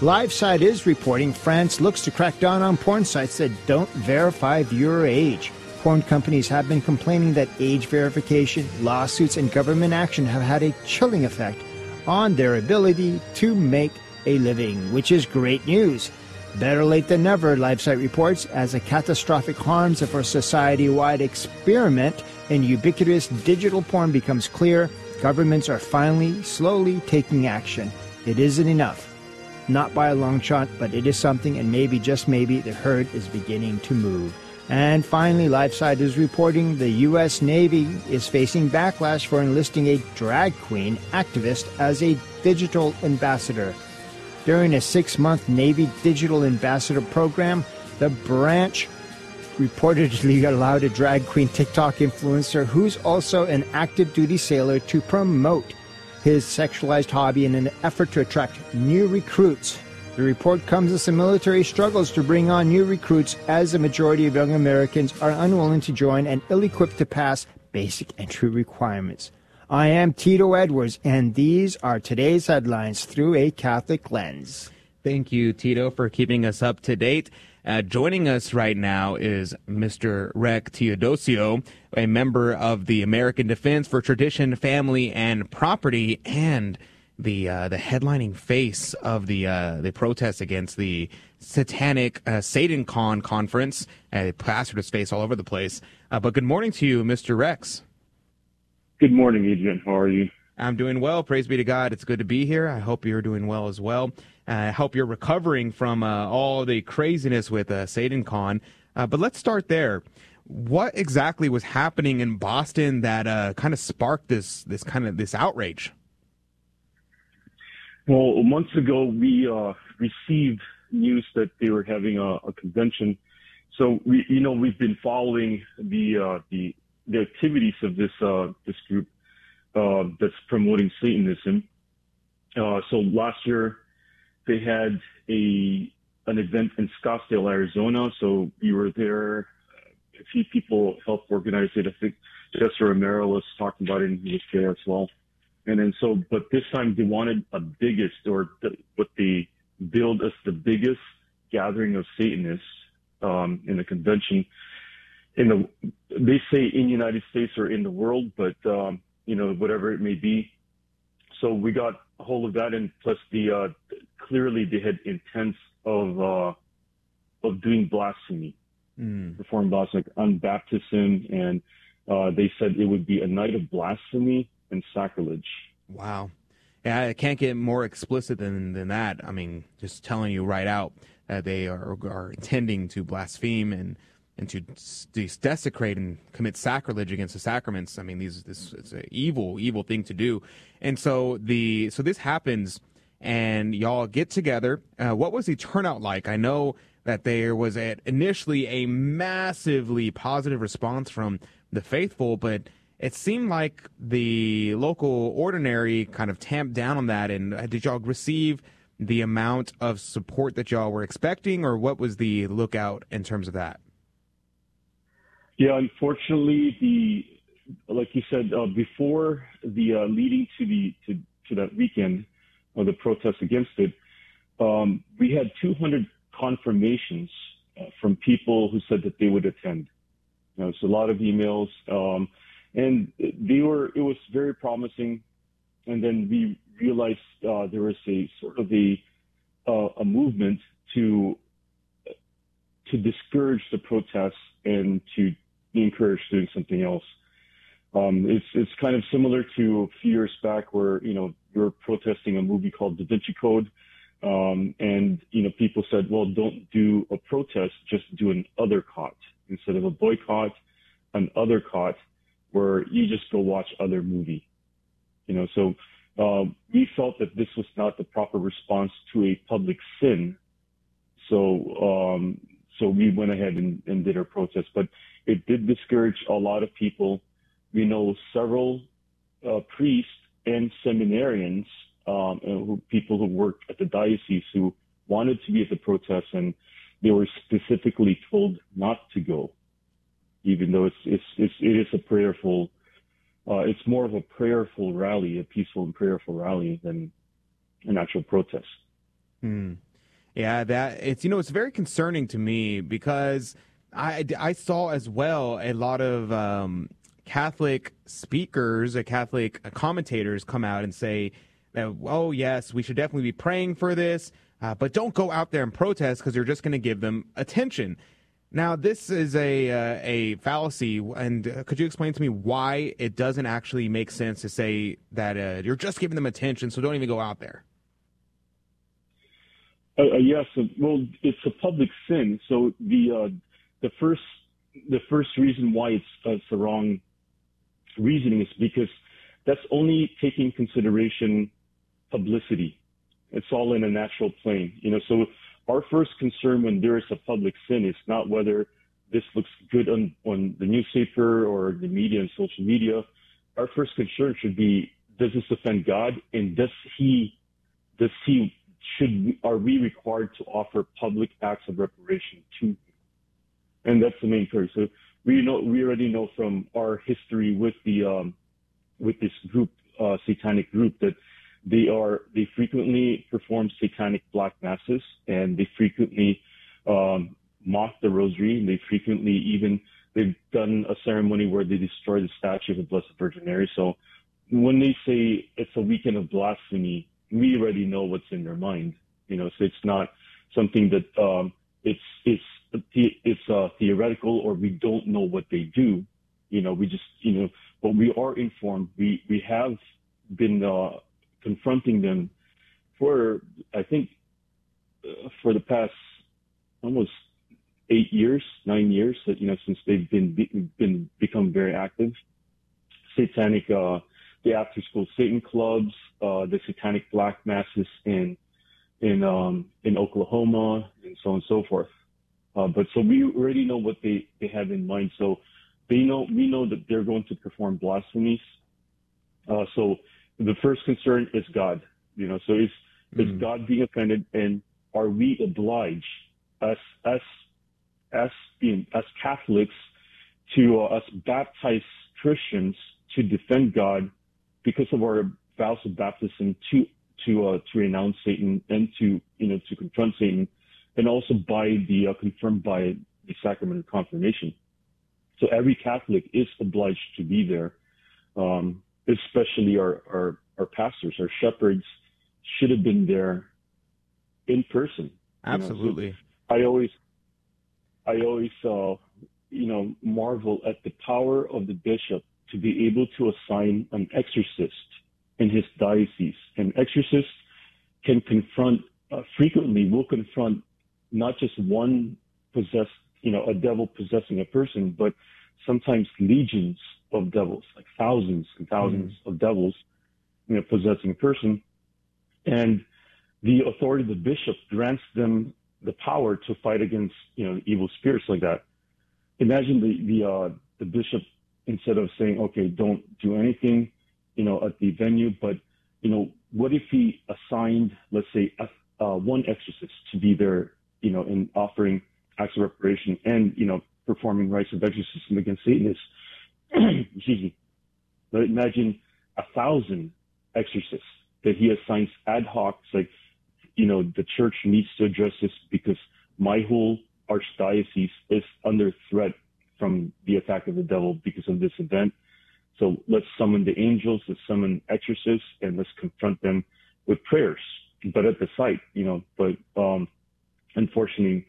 LifeSite is reporting France looks to crack down on porn sites that don't verify viewer age. Porn companies have been complaining that age verification, lawsuits, and government action have had a chilling effect on their ability to make a living, which is great news. Better late than never, LifeSite reports, as the catastrophic harms of our society wide experiment in ubiquitous digital porn becomes clear, governments are finally, slowly taking action. It isn't enough. Not by a long shot, but it is something, and maybe, just maybe, the herd is beginning to move. And finally, LifeSite is reporting the U.S. Navy is facing backlash for enlisting a drag queen activist as a digital ambassador. During a six month Navy Digital Ambassador program, the branch reportedly allowed a drag queen TikTok influencer who's also an active duty sailor to promote his sexualized hobby in an effort to attract new recruits. The report comes as the military struggles to bring on new recruits as the majority of young Americans are unwilling to join and ill equipped to pass basic entry requirements. I am Tito Edwards, and these are today's headlines through a Catholic lens. Thank you, Tito, for keeping us up to date. Uh, joining us right now is Mr. Rex Teodosio, a member of the American Defense for Tradition, Family, and Property, and the uh, the headlining face of the uh, the protest against the satanic uh, Satan Con conference. Uh, plastered his face all over the place. Uh, but good morning to you, Mr. Rex. Good morning, Adrian. How are you? I'm doing well. Praise be to God. It's good to be here. I hope you're doing well as well. I hope you're recovering from uh, all the craziness with uh, Satan Con. Uh, but let's start there. What exactly was happening in Boston that uh, kind of sparked this this kind of this outrage? Well, months ago, we uh, received news that they were having a, a, convention. So we, you know, we've been following the uh, the the activities of this uh, this group uh, that's promoting Satanism. Uh, so last year they had a an event in Scottsdale, Arizona. So we were there. A few people helped organize it. I think Jesse Romero was talking about it and he was there as well. And then so, but this time they wanted a biggest or the, what they billed as the biggest gathering of Satanists um, in the convention in the they say in the United States or in the world, but um, you know whatever it may be. So we got a hold of that, and plus the uh, clearly they had intents of uh, of doing blasphemy, mm. perform blasphemy on baptism, and uh, they said it would be a night of blasphemy and sacrilege. Wow. Yeah, I can't get more explicit than, than that. I mean, just telling you right out that they are, are intending to blaspheme and and to desecrate and commit sacrilege against the sacraments. I mean, these this it's an evil, evil thing to do. And so the so this happens, and y'all get together. Uh, what was the turnout like? I know that there was a, initially a massively positive response from the faithful, but it seemed like the local ordinary kind of tamped down on that. And uh, did y'all receive the amount of support that y'all were expecting, or what was the lookout in terms of that? Yeah, unfortunately, the like you said uh, before the uh, leading to the to, to that weekend of the protest against it, um, we had 200 confirmations uh, from people who said that they would attend. You know, it's a lot of emails, um, and they were it was very promising. And then we realized uh, there was a sort of a uh, a movement to to discourage the protests and to be encouraged doing something else. Um, it's it's kind of similar to a few years back where you know were protesting a movie called Da Vinci Code, um, and you know people said, well, don't do a protest, just do an othercott instead of a boycott, an othercott where you just go watch other movie. You know, so uh, we felt that this was not the proper response to a public sin. So um, so we went ahead and, and did our protest, but it did discourage a lot of people. We know several uh, priests and seminarians, um, and who, people who worked at the diocese who wanted to be at the protest, and they were specifically told not to go, even though it's it's, it's it is a prayerful. Uh, it's more of a prayerful rally, a peaceful and prayerful rally than an actual protest. Hmm. Yeah, that it's you know it's very concerning to me because I I saw as well a lot of um, Catholic speakers, uh, Catholic commentators come out and say that oh yes we should definitely be praying for this, uh, but don't go out there and protest because you're just going to give them attention. Now this is a uh, a fallacy, and uh, could you explain to me why it doesn't actually make sense to say that uh, you're just giving them attention, so don't even go out there? Yes, well, it's a public sin. So the the first the first reason why it's, uh, it's the wrong reasoning is because that's only taking consideration publicity. It's all in a natural plane, you know. So our first concern when there is a public sin is not whether this looks good on on the newspaper or the media and social media. Our first concern should be: Does this offend God, and does he does he should are we required to offer public acts of reparation to? And that's the main query. So we know we already know from our history with the um, with this group, uh, satanic group, that they are they frequently perform satanic black masses and they frequently um, mock the rosary and they frequently even they've done a ceremony where they destroy the statue of the Blessed Virgin Mary. So when they say it's a weekend of blasphemy, we already know what's in their mind. You know, so it's not something that um, it's it's it's uh, theoretical or we don't know what they do. You know, we just you know, but we are informed. We we have been uh, confronting them for I think uh, for the past almost eight years, nine years. You know, since they've been been become very active. Satanic uh, the after school Satan clubs, uh, the satanic black masses in in um, in Oklahoma, and so on and so forth. Uh, but so we already know what they, they have in mind. So they know we know that they're going to perform blasphemies. Uh, so the first concern is God. You know, so is mm. is God being offended, and are we obliged as as as being as Catholics to uh, us baptized Christians to defend God because of our vows of baptism to to uh, to renounce Satan and to you know to confront Satan, and also by the uh, confirmed by the sacrament of confirmation. So every Catholic is obliged to be there, um, especially our, our our pastors, our shepherds should have been there in person. Absolutely. You know, so I always I always uh, you know marvel at the power of the bishop to be able to assign an exorcist in his diocese. An exorcist can confront uh, frequently will confront not just one possessed, you know, a devil possessing a person, but sometimes legions of devils, like thousands and 1000s mm. of devils, you know, possessing a person. And the authority of the bishop grants them the power to fight against, you know, evil spirits like that. Imagine the, the, uh, the bishop, instead of saying, okay, don't do anything, you know, at the venue, but, you know, what if he assigned, let's say, a, uh, one exorcist to be there, you know, in offering acts of reparation and, you know, performing rites of exorcism against Satanists? Excuse me. But imagine a thousand exorcists that he assigns ad hoc. It's like, you know, the church needs to address this because my whole archdiocese is under threat from the attack of the devil because of this event. So let's summon the angels, let's summon exorcists, and let's confront them with prayers, but at the site, you know. But um, unfortunately,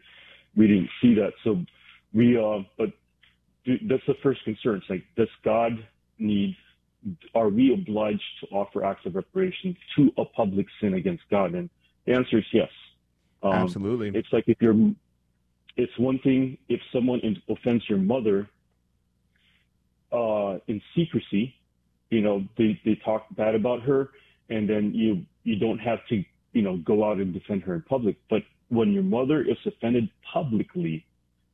we didn't see that. So we, uh, but that's the first concern. It's like, does God need? Are we obliged to offer acts of reparation to a public sin against God? And the answer is yes. Um, Absolutely. It's like if you're, it's one thing if someone offends your mother uh, in secrecy. You know, they, they talk bad about her and then you, you don't have to, you know, go out and defend her in public. But when your mother is offended publicly,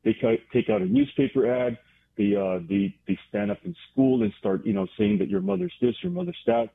they take out a newspaper ad. They, uh, they, they stand up in school and start, you know, saying that your mother's this, your mother's that.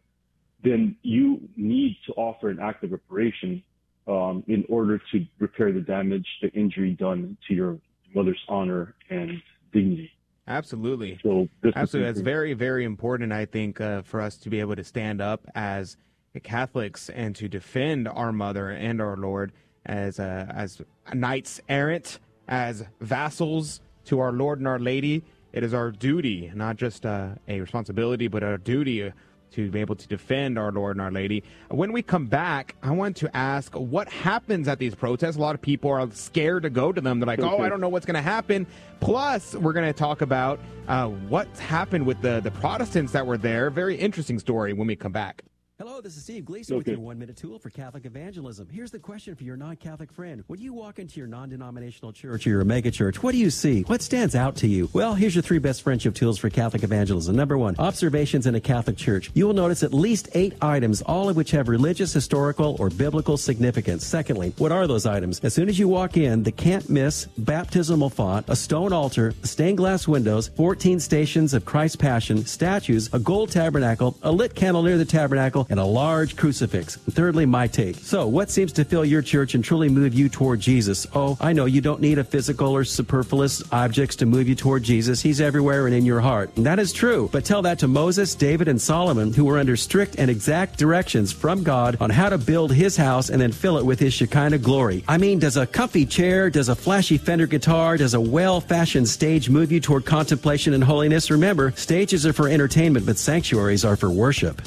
Then you need to offer an act of reparation, um, in order to repair the damage, the injury done to your mother's honor and dignity. Absolutely. So Absolutely. That's very, very important, I think, uh, for us to be able to stand up as Catholics and to defend our mother and our Lord as, uh, as knights errant, as vassals to our Lord and our Lady. It is our duty, not just uh, a responsibility, but our duty to be able to defend our Lord and our Lady. When we come back, I want to ask what happens at these protests. A lot of people are scared to go to them. They're like, oh, I don't know what's going to happen. Plus, we're going to talk about uh, what's happened with the, the Protestants that were there. Very interesting story when we come back. Hello, this is Steve Gleason okay. with your one minute tool for Catholic evangelism. Here's the question for your non Catholic friend. When you walk into your non denominational church or your mega church, what do you see? What stands out to you? Well, here's your three best friendship tools for Catholic evangelism. Number one, observations in a Catholic church. You will notice at least eight items, all of which have religious, historical, or biblical significance. Secondly, what are those items? As soon as you walk in, the can't miss baptismal font, a stone altar, stained glass windows, 14 stations of Christ's Passion, statues, a gold tabernacle, a lit candle near the tabernacle, and a large crucifix. And thirdly, my take. So, what seems to fill your church and truly move you toward Jesus? Oh, I know you don't need a physical or superfluous objects to move you toward Jesus. He's everywhere and in your heart. And that is true. But tell that to Moses, David, and Solomon, who were under strict and exact directions from God on how to build his house and then fill it with his Shekinah glory. I mean, does a comfy chair, does a flashy Fender guitar, does a well fashioned stage move you toward contemplation and holiness? Remember, stages are for entertainment, but sanctuaries are for worship.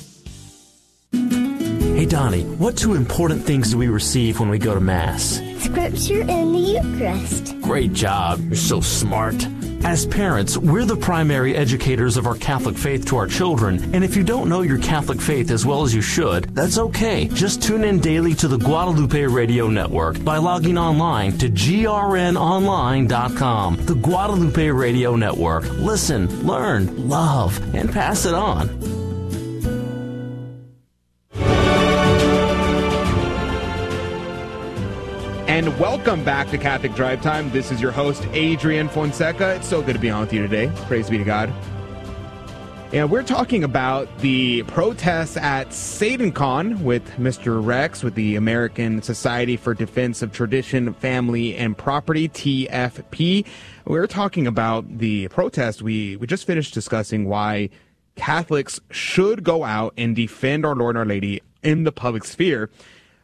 Hey Donnie, what two important things do we receive when we go to Mass? Scripture and the Eucharist. Great job. You're so smart. As parents, we're the primary educators of our Catholic faith to our children, and if you don't know your Catholic faith as well as you should, that's okay. Just tune in daily to the Guadalupe Radio Network by logging online to grnonline.com. The Guadalupe Radio Network. Listen, learn, love, and pass it on. And welcome back to Catholic Drive Time. This is your host, Adrian Fonseca. It's so good to be on with you today. Praise be to God. And we're talking about the protests at SatanCon with Mr. Rex with the American Society for Defense of Tradition, Family, and Property, TFP. We're talking about the protest. We, we just finished discussing why Catholics should go out and defend our Lord and Our Lady in the public sphere.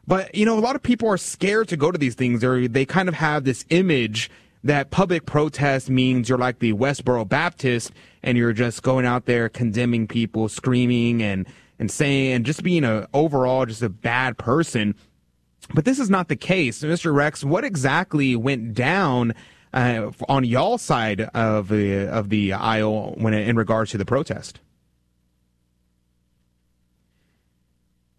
But, you know, a lot of people are scared to go to these things. Or they kind of have this image that public protest means you're like the Westboro Baptist and you're just going out there condemning people, screaming and, and saying, and just being a overall just a bad person. But this is not the case. Mr. Rex, what exactly went down uh, on y'all side of the, of the aisle when in regards to the protest?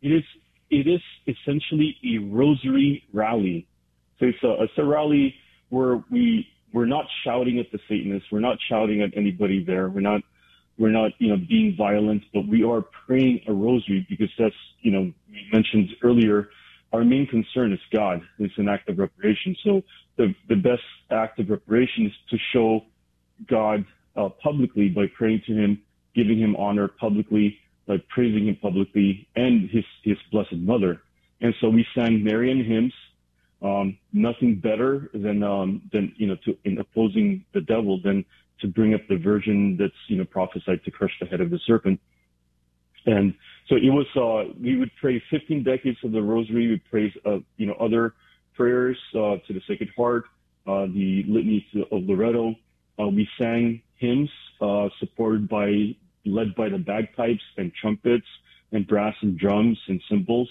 It is, it is essentially a rosary rally. So it's a, it's a rally where we we're not shouting at the Satanists, we're not shouting at anybody there, we're not we're not you know being violent, but we are praying a rosary because that's you know we mentioned earlier. Our main concern is God. It's an act of reparation. So the the best act of reparation is to show God uh, publicly by praying to Him, giving Him honor publicly, by praising Him publicly, and His His Blessed Mother. And so we sang Marian hymns um, nothing better than um, than you know to in opposing the devil than to bring up the virgin that's you know prophesied to crush the head of the serpent. And so it was. Uh, we would pray 15 decades of the Rosary. We'd pray uh, you know other prayers uh, to the Sacred Heart, uh, the Litany of Loreto. Uh, we sang hymns uh, supported by led by the bagpipes and trumpets and brass and drums and cymbals.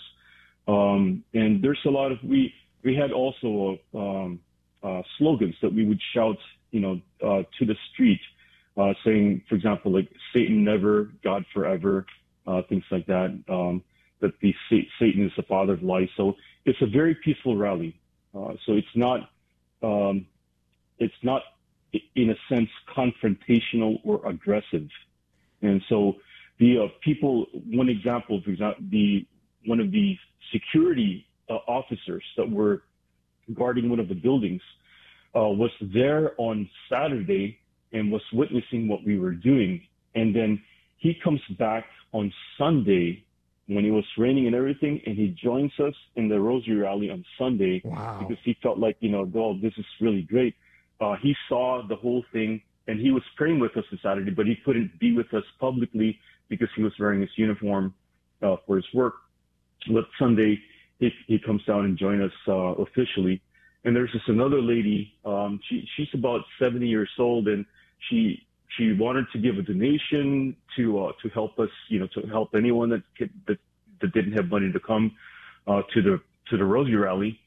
Um, and there's a lot of we we had also um, uh, slogans that we would shout, you know, uh, to the street, uh, saying, for example, like Satan never, God forever, uh, things like that. Um, that the Satan is the father of lies. So it's a very peaceful rally. Uh, so it's not, um, it's not in a sense confrontational or aggressive. And so the uh, people, one example, for example, the one of the security uh, officers that were guarding one of the buildings uh, was there on Saturday and was witnessing what we were doing. And then he comes back on Sunday when it was raining and everything, and he joins us in the Rosary Rally on Sunday wow. because he felt like, you know, oh, this is really great. Uh, he saw the whole thing and he was praying with us on Saturday, but he couldn't be with us publicly because he was wearing his uniform uh, for his work. But Sunday, he, he comes down and joins us uh, officially. And there's this another lady. Um, she she's about 70 years old, and she she wanted to give a donation to uh, to help us, you know, to help anyone that that that didn't have money to come uh, to the to the Rosary Rally,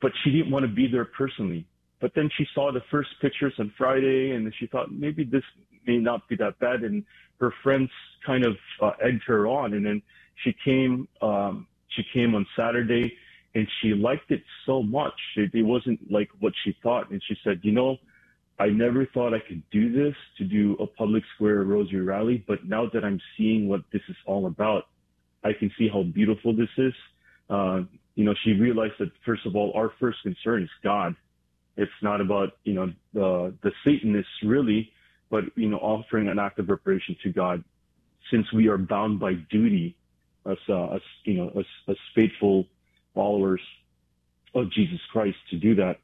but she didn't want to be there personally. But then she saw the first pictures on Friday, and she thought maybe this may not be that bad. And her friends kind of uh, egged her on, and then she came. Um, she came on Saturday and she liked it so much. It, it wasn't like what she thought. And she said, you know, I never thought I could do this to do a public square rosary rally, but now that I'm seeing what this is all about, I can see how beautiful this is. Uh, you know, she realized that first of all, our first concern is God. It's not about, you know, the, the Satanists really, but, you know, offering an act of reparation to God since we are bound by duty as, uh, as you know, as, as faithful followers of Jesus Christ to do that.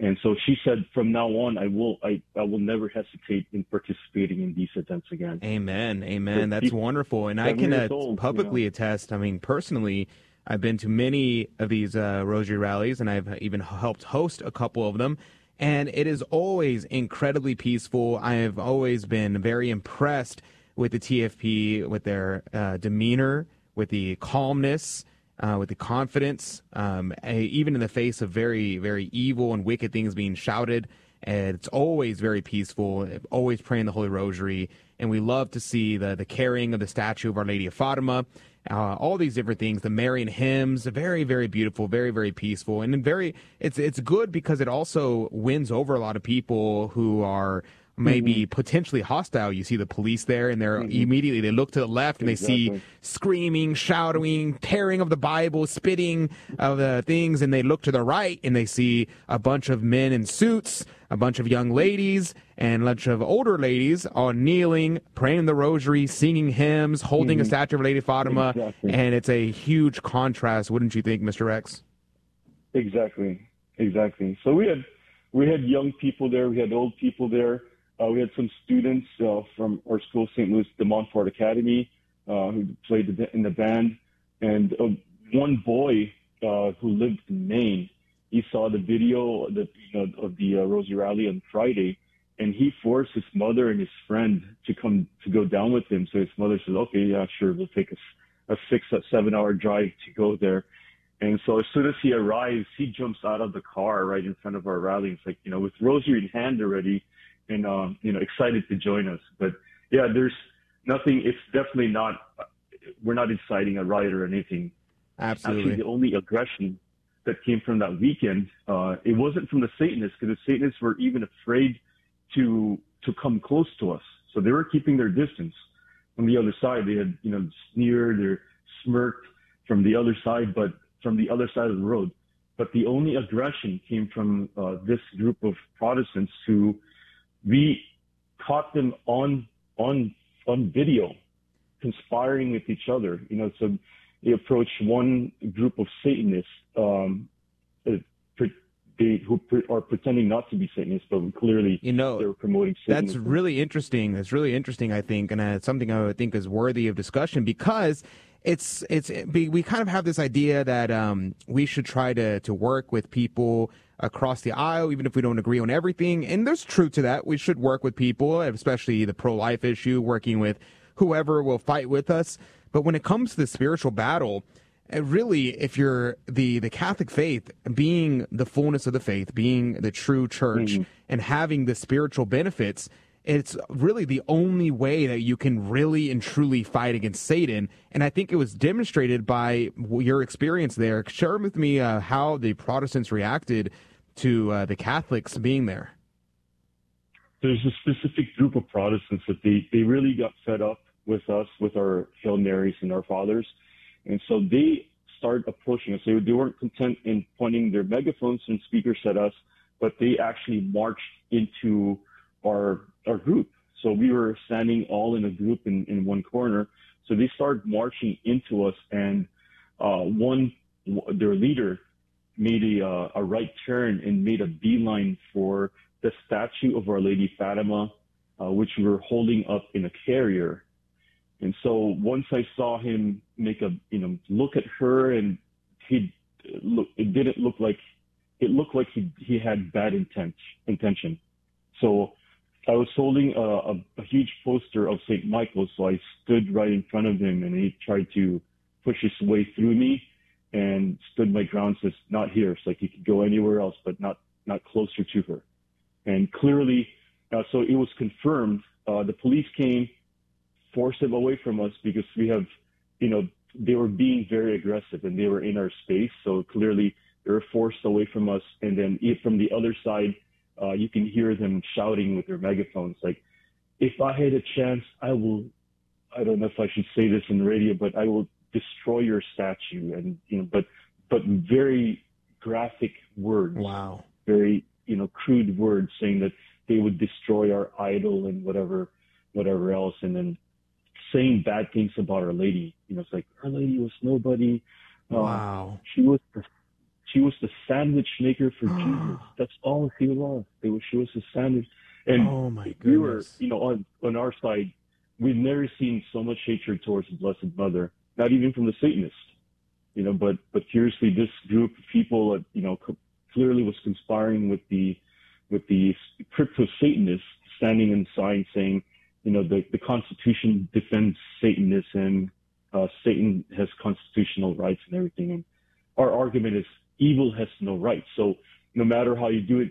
And so she said, from now on, I will, I, I will never hesitate in participating in these events again. Amen. Amen. That's wonderful. And I can uh, old, publicly you know. attest, I mean, personally, I've been to many of these uh, rosary rallies and I've even helped host a couple of them. And it is always incredibly peaceful. I have always been very impressed with the TFP, with their uh, demeanor, with the calmness, uh, with the confidence, um, even in the face of very, very evil and wicked things being shouted. And it's always very peaceful, always praying the Holy Rosary. And we love to see the, the carrying of the statue of Our Lady of Fatima, uh, all these different things, the Marian hymns, very, very beautiful, very, very peaceful. And very, it's, it's good because it also wins over a lot of people who are maybe Mm-hmm. potentially hostile. You see the police there, and they're immediately they look to the left and they see screaming, shouting, tearing of the Bible, spitting of the things, and they look to the right and they see a bunch of men in suits, a bunch of young ladies, and a bunch of older ladies all kneeling, praying the rosary, singing hymns, holding a Mhm. statue of Lady Fatima, Exactly. and it's a huge contrast, wouldn't you think, Mr. Rex? Exactly, exactly. So we had we had young people there, we had old people there. Uh, we had some students uh, from our school, St. Louis de Montfort Academy, uh, who played in the band, and uh, one boy uh, who lived in Maine. He saw the video you know of the uh, Rosary Rally on Friday, and he forced his mother and his friend to come to go down with him. So his mother said, "Okay, yeah, sure, we'll take a six, a seven hour drive to go there." And so as soon as he arrives, he jumps out of the car right in front of our rally. It's like, you know, with rosary in hand already and, um, you know, excited to join us. But yeah, there's nothing, it's definitely not, we're not inciting a riot or anything. Absolutely. Actually, the only aggression that came from that weekend, uh, it wasn't from the Satanists because the Satanists were even afraid to, to come close to us. So they were keeping their distance. On the other side, they had, you know, sneered or smirked from the other side, but from the other side of the road. But the only aggression came from uh, this group of Protestants who we caught them on on on video conspiring with each other. You know, so they approached one group of Satanists um, uh, they, who pre- are pretending not to be Satanists, but clearly you know they're promoting Satanism. That's really interesting. That's really interesting, I think, and uh, it's something I would think is worthy of discussion because it's it's we we kind of have this idea that um, we should try to to work with people across the aisle, even if we don't agree on everything. And there's truth to that. We should work with people, especially the pro life issue, working with whoever will fight with us. But when it comes to the spiritual battle, uh, really, if you're the the Catholic faith, being the fullness of the faith, being the true church, and having the spiritual benefits, it's really the only way that you can really and truly fight against Satan. And I think it was demonstrated by your experience there. Share with me uh, how the Protestants reacted to uh, the Catholics being there. there's a specific group of Protestants that they, they really got fed up with us, with our Hail Marys and our fathers. And so they started approaching us. They, they weren't content in pointing their megaphones and speakers at us, but they actually marched into our, our group. So we were standing all in a group in, in one corner. So they started marching into us and, uh, one, their leader made a, uh, a right turn and made a beeline for the statue of Our Lady Fatima, uh, which we were holding up in a carrier. And so once I saw him make a, you know, look at her and he look, it didn't look like, it looked like he, he had bad intent, intention. So I was holding a, a, a huge poster of St. Michael. So I stood right in front of him and he tried to push his way through me and stood my ground says not here. It's like he could go anywhere else, but not, not closer to her. And clearly, uh, so it was confirmed. Uh, the police came, forced him away from us because we have, you know, they were being very aggressive and they were in our space. So clearly they were forced away from us. And then from the other side, uh, you can hear them shouting with their megaphones, like, if I had a chance, I will, I don't know if I should say this in the radio, but I will destroy your statue. And, you know, but, but very graphic words. Wow. Very, you know, crude words saying that they would destroy our idol and whatever, whatever else. And then saying bad things about Our Lady. You know, it's like Our Lady was nobody. Uh, Wow. She was the, she was the sandwich maker for Jesus. That's all she was. It was she was a sandwich. And Oh my we were, you know, on on our side, we've never seen so much hatred towards the Blessed Mother. Not even from the Satanists. You know, but but curiously, this group of people, you know, co- clearly was conspiring with the with the crypto Satanists standing in inside saying, you know, the, the Constitution defends Satanism, uh, Satan has constitutional rights and everything. And our argument is evil has no rights. So no matter how you do it,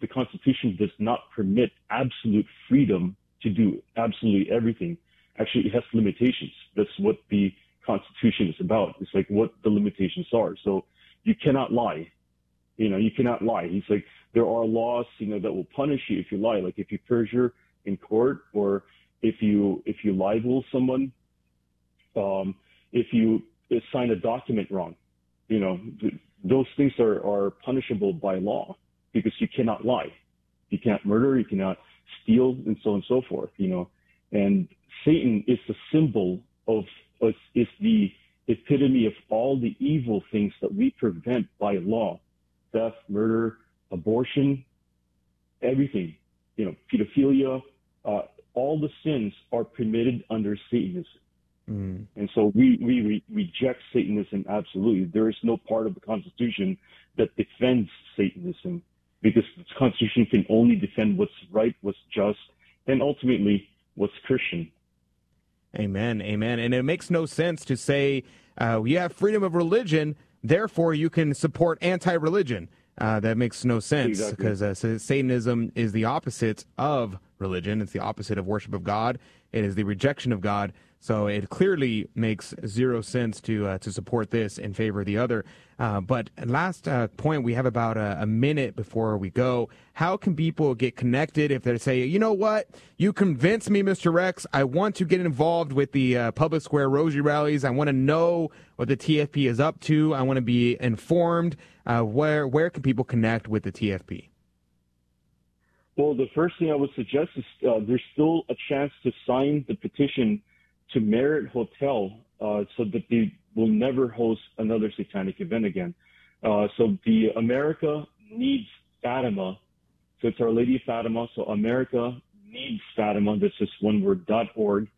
the Constitution does not permit absolute freedom to do absolutely everything. Actually, it has limitations. That's what the Constitution is about. It's like what the limitations are. So you cannot lie. You know, you cannot lie. He's like, there are laws, you know, that will punish you if you lie. Like if you perjure, in court, or if you if you libel someone, um, if you sign a document wrong, you know, those things are, are punishable by law because you cannot lie. You can't murder, you cannot steal, and so on and so forth, you know. And Satan is the symbol of, is, is the epitome of all the evil things that we prevent by law. Theft, murder, abortion, everything, you know, pedophilia, uh, all the sins are permitted under Satanism. Mm. And so we, we re- reject Satanism absolutely. There is no part of the Constitution that defends Satanism because the Constitution can only defend what's right, what's just, and ultimately what's Christian. Amen. Amen. And it makes no sense to say uh, you have freedom of religion, therefore you can support anti religion. Uh, that makes no sense because exactly. uh, Satanism is the opposite of religion. It's the opposite of worship of God. It is the rejection of God. So it clearly makes zero sense to uh, to support this in favor of the other. Uh, but last uh, point, we have about a, a, minute before we go. How can people get connected if they say, you know what, you convinced me, Mr. Rex. I want to get involved with the uh, public square rosary rallies. I want to know what the TFP is up to. I want to be informed. Uh, where where can people connect with the TFP? Well, the first thing I would suggest is uh, there's still a chance to sign the petition to Marriott Hotel uh, so that they will never host another satanic event again. Uh, so the America needs Fatima. So it's Our Lady of Fatima. So America needs Fatima. That's just one word. dot org.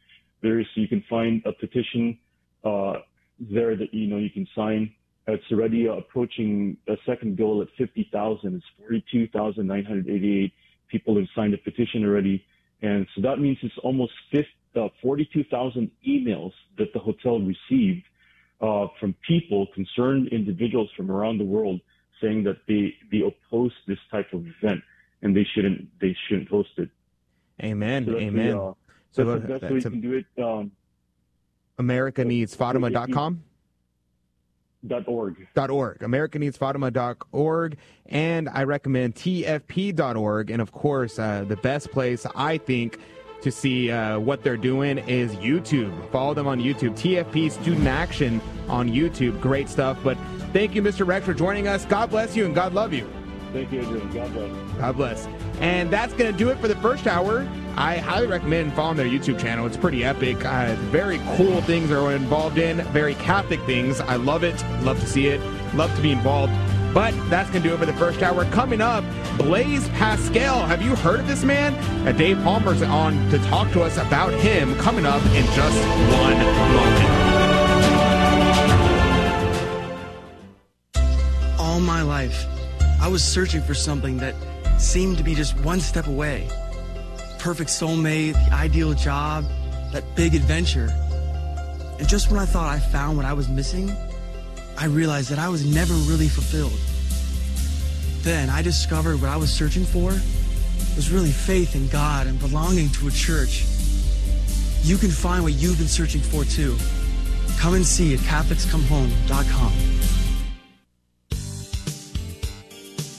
There's you can find a petition uh, there that you know you can sign. It's already approaching a second goal at 50,000. It's 42,988 people have signed a petition already, and so that means it's almost 50, uh, 42,000 emails that the hotel received uh, from people, concerned individuals from around the world, saying that they they oppose this type of event and they shouldn't they shouldn't host it. Amen. So Amen. The, uh, so that's, that's, that's way you can do it. Um, America needs Fatima.com. Dot org. Dot org. America needs Fatima.org. And I recommend TFP.org. And of course, uh, the best place I think to see uh, what they're doing is YouTube. Follow them on YouTube. TFP Student Action on YouTube. Great stuff. But thank you, Mr. Rex, for joining us. God bless you and God love you. Thank you, Adrian. God bless. God bless. And that's going to do it for the first hour. I highly recommend following their YouTube channel. It's pretty epic. Uh, very cool things are involved in, very Catholic things. I love it. Love to see it. Love to be involved. But that's going to do it for the first hour. Coming up, Blaise Pascal. Have you heard of this man? Uh, Dave Palmer's on to talk to us about him coming up in just one moment. All my life, I was searching for something that seemed to be just one step away. Perfect soulmate, the ideal job, that big adventure. And just when I thought I found what I was missing, I realized that I was never really fulfilled. Then I discovered what I was searching for was really faith in God and belonging to a church. You can find what you've been searching for too. Come and see at CatholicsComeHome.com.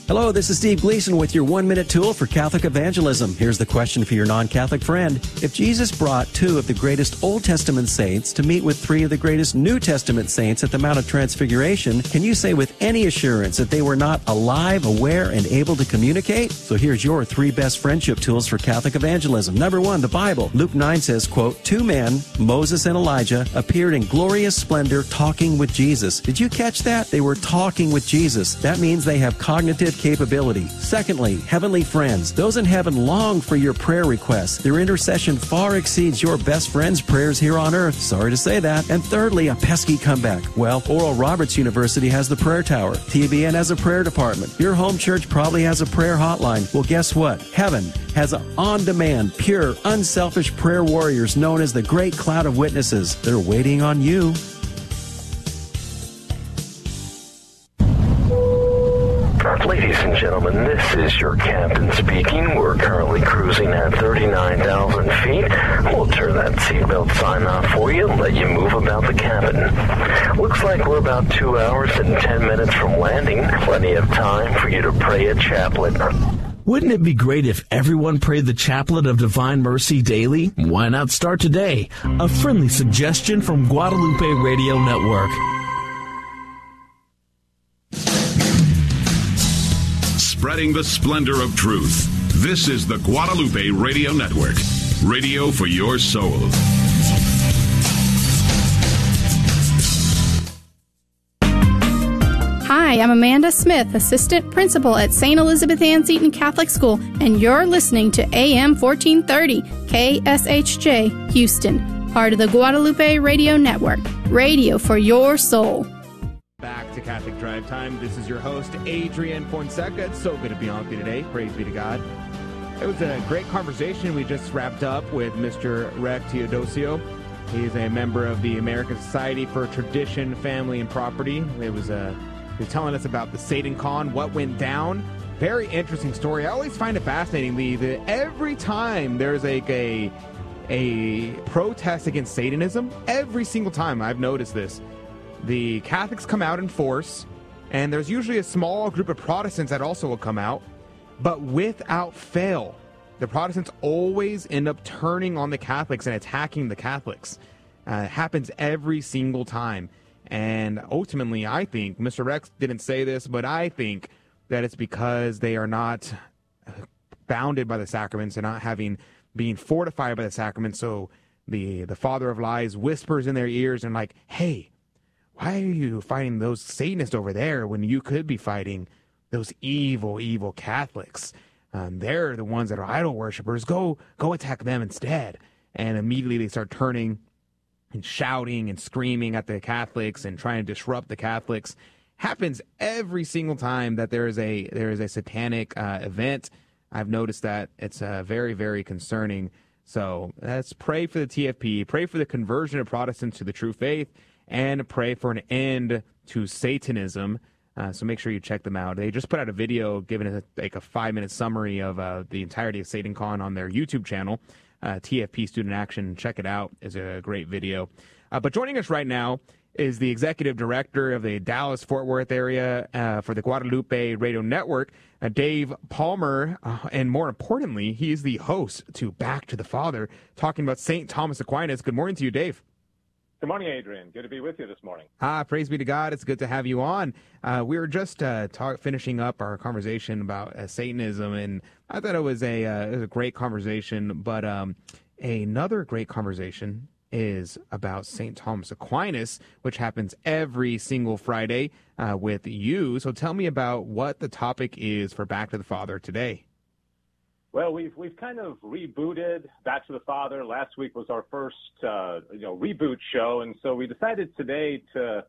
Hello, this is Steve Gleason with your one minute tool for Catholic evangelism. Here's the question for your non Catholic friend. If Jesus brought two of the greatest Old Testament saints to meet with three of the greatest New Testament saints at the Mount of Transfiguration, can you say with any assurance that they were not alive, aware, and able to communicate? So here's your three best friendship tools for Catholic evangelism. Number one, the Bible. Luke 9 says, quote, Two men, Moses and Elijah, appeared in glorious splendor talking with Jesus. Did you catch that? They were talking with Jesus. That means they have cognitive capability. Secondly, heavenly friends. Those in heaven long for your prayer requests. Their intercession far exceeds your best friend's prayers here on earth. Sorry to say that. And thirdly, a pesky comeback. Well, Oral Roberts University has the prayer tower. TBN has a prayer department. Your home church probably has a prayer hotline. Well, guess what? Heaven has on demand, pure, unselfish prayer warriors known as the Great Cloud of Witnesses. They're waiting on you. Ladies and gentlemen, this is your captain speaking. We're currently cruising at 39,000 feet. We'll turn that seatbelt sign off for you and let you move about the cabin. Looks like we're about two hours and 10 minutes from landing. Plenty of time for you to pray a chaplet. Wouldn't it be great if everyone prayed the chaplet of divine mercy daily? Why not start today? A friendly suggestion from Guadalupe Radio Network. Spreading the splendor of truth. This is the Guadalupe Radio Network. Radio for your soul. Hi, I'm Amanda Smith, Assistant Principal at St. Elizabeth Ann Seton Catholic School, and you're listening to AM 1430 KSHJ Houston, part of the Guadalupe Radio Network. Radio for your soul. Back to Catholic Drive Time. This is your host, Adrian Fonseca. It's so good to be on with you today. Praise be to God. It was a great conversation we just wrapped up with Mr. Rex Teodosio. He's a member of the American Society for Tradition, Family, and Property. It was a he was telling us about the Satan Con, what went down. Very interesting story. I always find it fascinating, that every time there's like a a protest against Satanism, every single time I've noticed this, the Catholics come out in force, and there's usually a small group of Protestants that also will come out, but without fail, the Protestants always end up turning on the Catholics and attacking the Catholics. Uh, it happens every single time. And ultimately, I think Mr. Rex didn't say this, but I think that it's because they are not bounded by the sacraments and not having being fortified by the sacraments. So the the father of lies whispers in their ears and like, hey, why are you fighting those Satanists over there when you could be fighting those evil, evil Catholics? Um, they're the ones that are idol worshippers. Go, go attack them instead. And immediately they start turning and shouting and screaming at the Catholics and trying to disrupt the Catholics. Happens every single time that there is a there is a satanic uh, event. I've noticed that it's uh, very very concerning. So let's pray for the TFP, pray for the conversion of Protestants to the true faith, and pray for an end to Satanism. Uh, so make sure you check them out. They just put out a video giving a, like a five minute summary of uh, the entirety of SatanCon on their YouTube channel. Uh, TFP Student Action, check it out. is a great video. Uh, but joining us right now is the executive director of the Dallas Fort Worth area uh, for the Guadalupe Radio Network, uh, Dave Palmer. and more importantly, he is the host to Back to the Father, talking about St. Thomas Aquinas. Good morning to you, Dave. Good morning, Adrian. Good to be with you this morning. Ah, praise be to God. It's good to have you on. Uh, we were just uh, talk, finishing up our conversation about uh, Satanism, and I thought it was a uh, it was a great conversation. But um, another great conversation is about St. Thomas Aquinas, which happens every single Friday uh, with you. So tell me about what the topic is for Back to the Father today. Well, we've we've kind of rebooted Back to the Father. Last week was our first uh, you know reboot show, and so we decided today to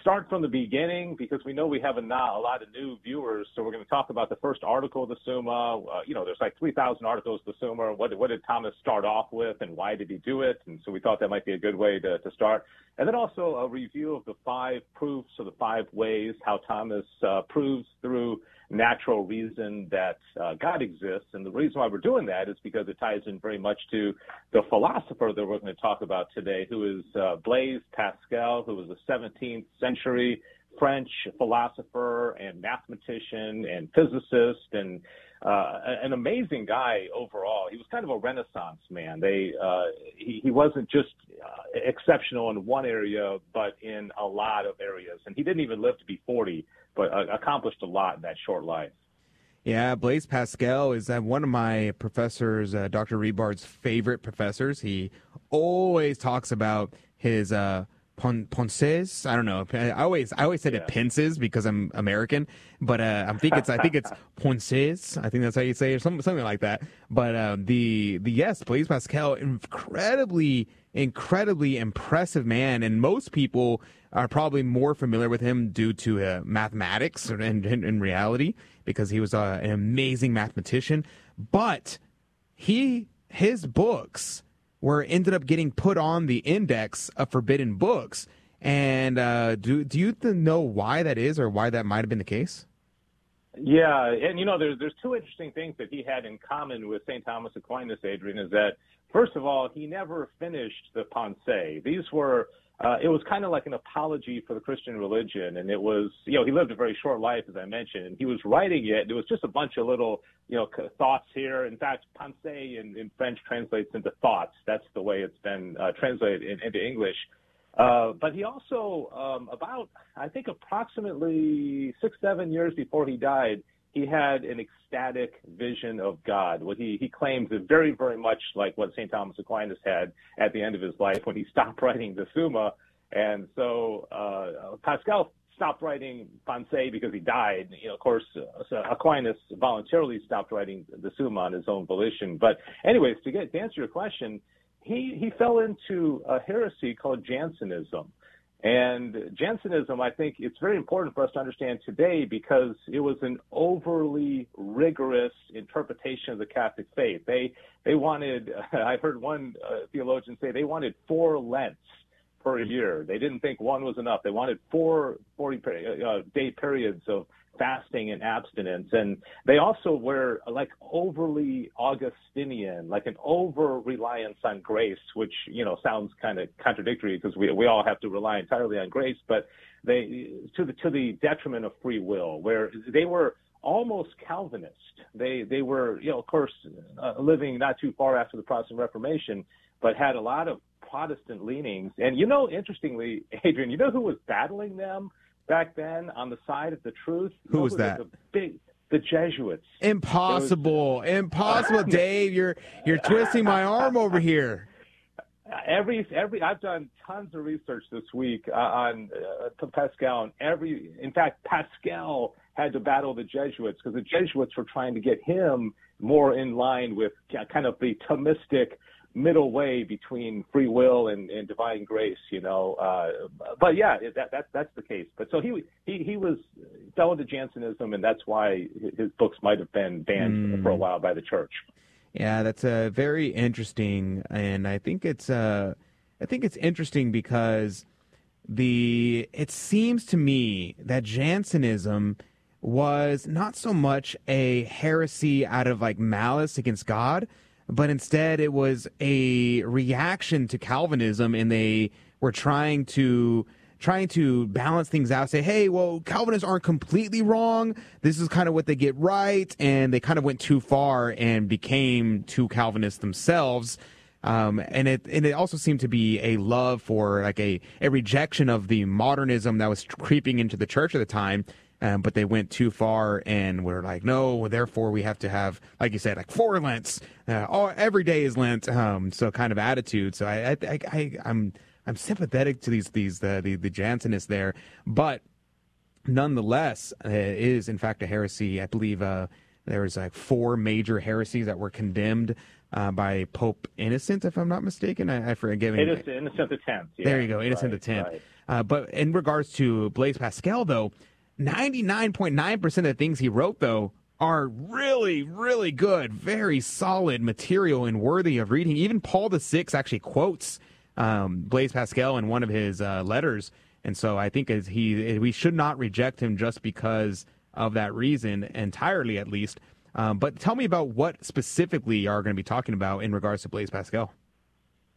start from the beginning because we know we have a, a lot of new viewers. So we're going to talk about the first article of the Summa. Uh, you know, there's like 3,000 articles of the Summa. What, what did Thomas start off with, and why did he do it? And so we thought that might be a good way to, to start. And then also a review of the five proofs or the five ways how Thomas uh, proves through natural reason that uh, God exists. And the reason why we're doing that is because it ties in very much to the philosopher that we're going to talk about today, who is uh, Blaise Pascal, who was a 17th century French philosopher and mathematician and physicist and uh, an amazing guy overall. He was kind of a renaissance man. They, uh, he, he wasn't just uh, exceptional in one area, but in a lot of areas. And he didn't even live to be 40 but uh, accomplished a lot in that short life. Yeah, Blaise Pascal is uh, one of my professors, uh, Dr. Rebard's favorite professors. He always talks about his uh, pon- ponces. I don't know. I always I always said yeah. it pences because I'm American, but uh, I think it's I think it's ponces. I think that's how you say it, something something like that. But uh, the the yes, Blaise Pascal, incredibly incredibly impressive man, and most people are probably more familiar with him due to uh, mathematics in, in, reality because he was uh, an amazing mathematician. But he his books were ended up getting put on the index of forbidden books. And uh, do do you know why that is, or why that might have been the case? Yeah, and you know, there's there's two interesting things that he had in common with St. Thomas Aquinas, Adrian, is that first of all, he never finished the Pensées. These were uh, it was kind of like an apology for the Christian religion. And it was, you know, he lived a very short life, as I mentioned, and he was writing it. It was just a bunch of little, you know, thoughts here. In fact, pensée in, in French translates into thoughts. That's the way it's been uh, translated in, into English. Uh, but he also, um, about, I think, approximately six, seven years before he died, he had an ecstatic vision of God. What he, he claims is very, very much like what St. Thomas Aquinas had at the end of his life when he stopped writing the Summa. And so uh, Pascal stopped writing Pensée because he died. You know, of course, uh, Aquinas voluntarily stopped writing the Summa on his own volition. But anyways, to get to answer your question, he he fell into a heresy called Jansenism. And Jansenism, I think it's very important for us to understand today because it was an overly rigorous interpretation of the Catholic faith. They they wanted, I heard one uh, theologian say they wanted four Lents per year. They didn't think one was enough. They wanted four 40 uh, day periods of fasting and abstinence. And they also were like overly Augustinian, like an over reliance on grace, which, you know, sounds kind of contradictory because we, we all have to rely entirely on grace, but they, to the, to the detriment of free will, where they were almost Calvinist. They, they were, you know, of course, uh, living not too far after the Protestant Reformation, but had a lot of Protestant leanings. And you know, interestingly, Adrian, you know who was battling them? Back then on the side of the truth. Who was that? The big the Jesuits. Impossible, was, impossible, Dave. You're you're twisting my arm over here. Every every I've done tons of research this week uh, on uh, Pascal, and every in fact Pascal had to battle the Jesuits because the Jesuits were trying to get him more in line with kind of the Thomistic middle way between free will and, and divine grace, you know. Uh, but yeah, that, that that's the case. But so he he he was fell into Jansenism, and that's why his books might have been banned mm. for a while by the church. Yeah, that's uh, very interesting, and I think it's uh, I think it's interesting because the it seems to me that Jansenism was not so much a heresy out of like malice against God, but instead it was a reaction to Calvinism, and they were trying to trying to balance things out. Say, hey, well, Calvinists aren't completely wrong. This is kind of what they get right, and they kind of went too far and became too Calvinist themselves. Um, and it and it also seemed to be a love for like a, a rejection of the modernism that was creeping into the church at the time um, but they went too far and were like, no, therefore we have to have, like you said, like four Lents. Uh, all, every day is Lent. Um, so kind of attitude. So I, I, I, I I'm, I'm sympathetic to these, these, the, the, the Jansenists there, but nonetheless, uh, it is in fact a heresy. I believe, uh, there was like four major heresies that were condemned uh, by Pope Innocent, if I'm not mistaken. I, I forget. Innocent, Innocent the Tenth. Yeah, there you go, Innocent right, the Tenth. Right. Uh, but in regards to Blaise Pascal, though, 99.9% of the things he wrote, though, are really, really good, very solid material and worthy of reading. Even Paul the VI actually quotes um, Blaise Pascal in one of his uh, letters. And so I think as he, we should not reject him just because of that reason, entirely at least. Um, but tell me about what specifically you are going to be talking about in regards to Blaise Pascal.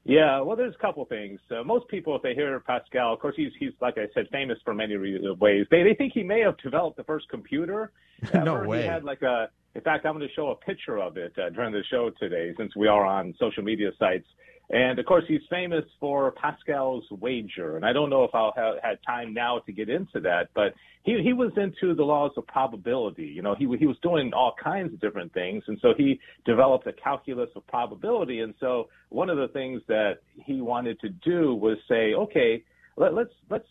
Yeah, well, there's a couple things. Uh, most people, if they hear Pascal, of course, he's he's like I said, famous for many ways. They they think he may have developed the first computer. no way. He had like a. In fact, I'm going to show a picture of it uh, during the show today, since we are on social media sites. And of course, he's famous for Pascal's wager. And I don't know if I'll have had time now to get into that, but he, he was into the laws of probability. You know, he, he was doing all kinds of different things. And so he developed a calculus of probability. And so one of the things that he wanted to do was say, okay, let, let's, let's,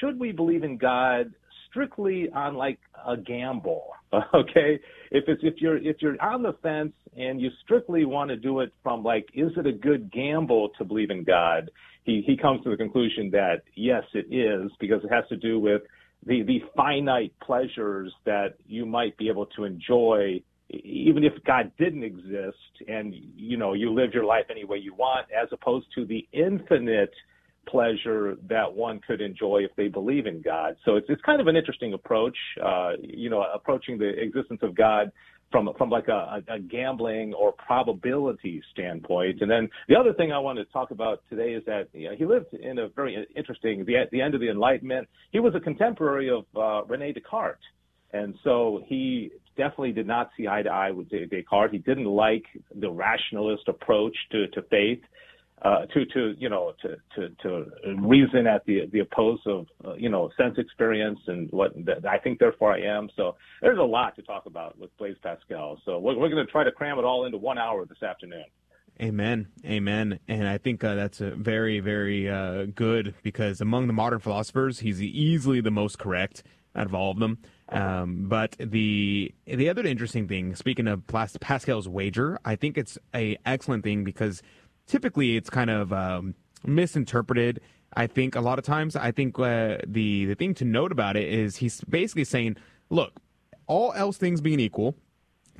should we believe in God strictly on like a gamble. Okay, if it's if you're if you're on the fence and you strictly want to do it from like, is it a good gamble to believe in God? He he comes to the conclusion that yes, it is because it has to do with the the finite pleasures that you might be able to enjoy even if God didn't exist and you know you live your life any way you want as opposed to the infinite pleasure that one could enjoy if they believe in God. So it's it's kind of an interesting approach, uh, you know, approaching the existence of God from from like a, a gambling or probability standpoint. And then the other thing I want to talk about today is that you know, he lived in a very interesting the the end of the Enlightenment. He was a contemporary of uh, Rene Descartes, and so he definitely did not see eye to eye with Descartes. He didn't like the rationalist approach to to faith uh, to to you know to to to reason at the the oppose of uh, you know sense experience and what I think therefore I am. So there's a lot to talk about with Blaise Pascal. So we're, we're going to try to cram it all into one hour this afternoon. Amen, amen, and I think uh, that's a very, very uh, good because among the modern philosophers, he's easily the most correct out of all of them. Um, but the the other interesting thing, speaking of Pascal's wager, I think it's a excellent thing because typically it's kind of um, misinterpreted. I think a lot of times, I think uh, the the thing to note about it is he's basically saying, look, all else things being equal,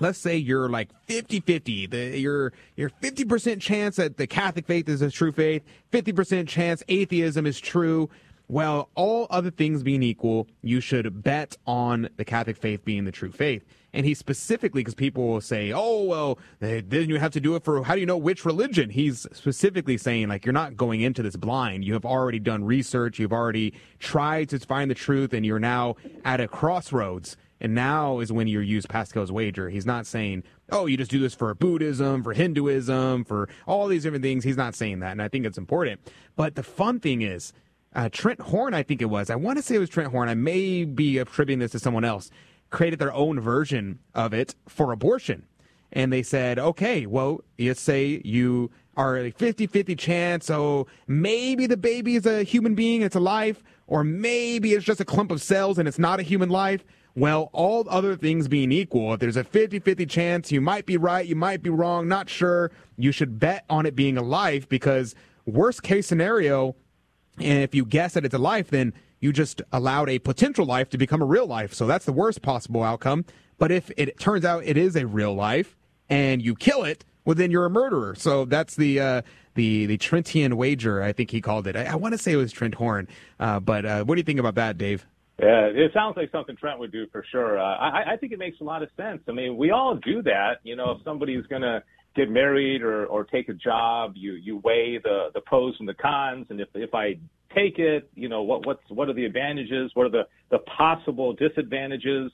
let's say you're like 50-50 the, you're you're 50% chance that the catholic faith is a true faith 50% chance atheism is true well all other things being equal you should bet on the catholic faith being the true faith and he specifically, because people will say, oh, well, then you have to do it for, how do you know which religion? He's specifically saying, like, you're not going into this blind. You have already done research. You've already tried to find the truth, and you're now at a crossroads. And now is when you use Pascal's wager. He's not saying, oh, you just do this for Buddhism, for Hinduism, for all these different things. He's not saying that. And I think it's important. But the fun thing is, uh, Trent Horn, I think it was. I want to say it was Trent Horn. I may be attributing this to someone else created their own version of it for abortion. And they said, okay, well, you say you are a 50 50 chance, so maybe the baby is a human being, it's a life, or maybe it's just a clump of cells and it's not a human life. Well, all other things being equal, if there's a 50 50 chance, you might be right, you might be wrong, not sure, you should bet on it being a life because, worst case scenario, and if you guess that it's a life, then you just allowed a potential life to become a real life. So that's the worst possible outcome. But if it turns out it is a real life and you kill it, well, then you're a murderer. So that's the uh, the the Trentian wager. I think he called it. I, I want to say it was Trent Horn. Uh, but uh, what do you think about that, Dave? Yeah, it sounds like something Trent would do for sure. Uh, I, I think it makes a lot of sense. I mean, we all do that. You know, if somebody's going to get married or, or take a job, you, you weigh the, the pros and the cons. And if, if I take it, you know, what, what's, what are the advantages? What are the, the possible disadvantages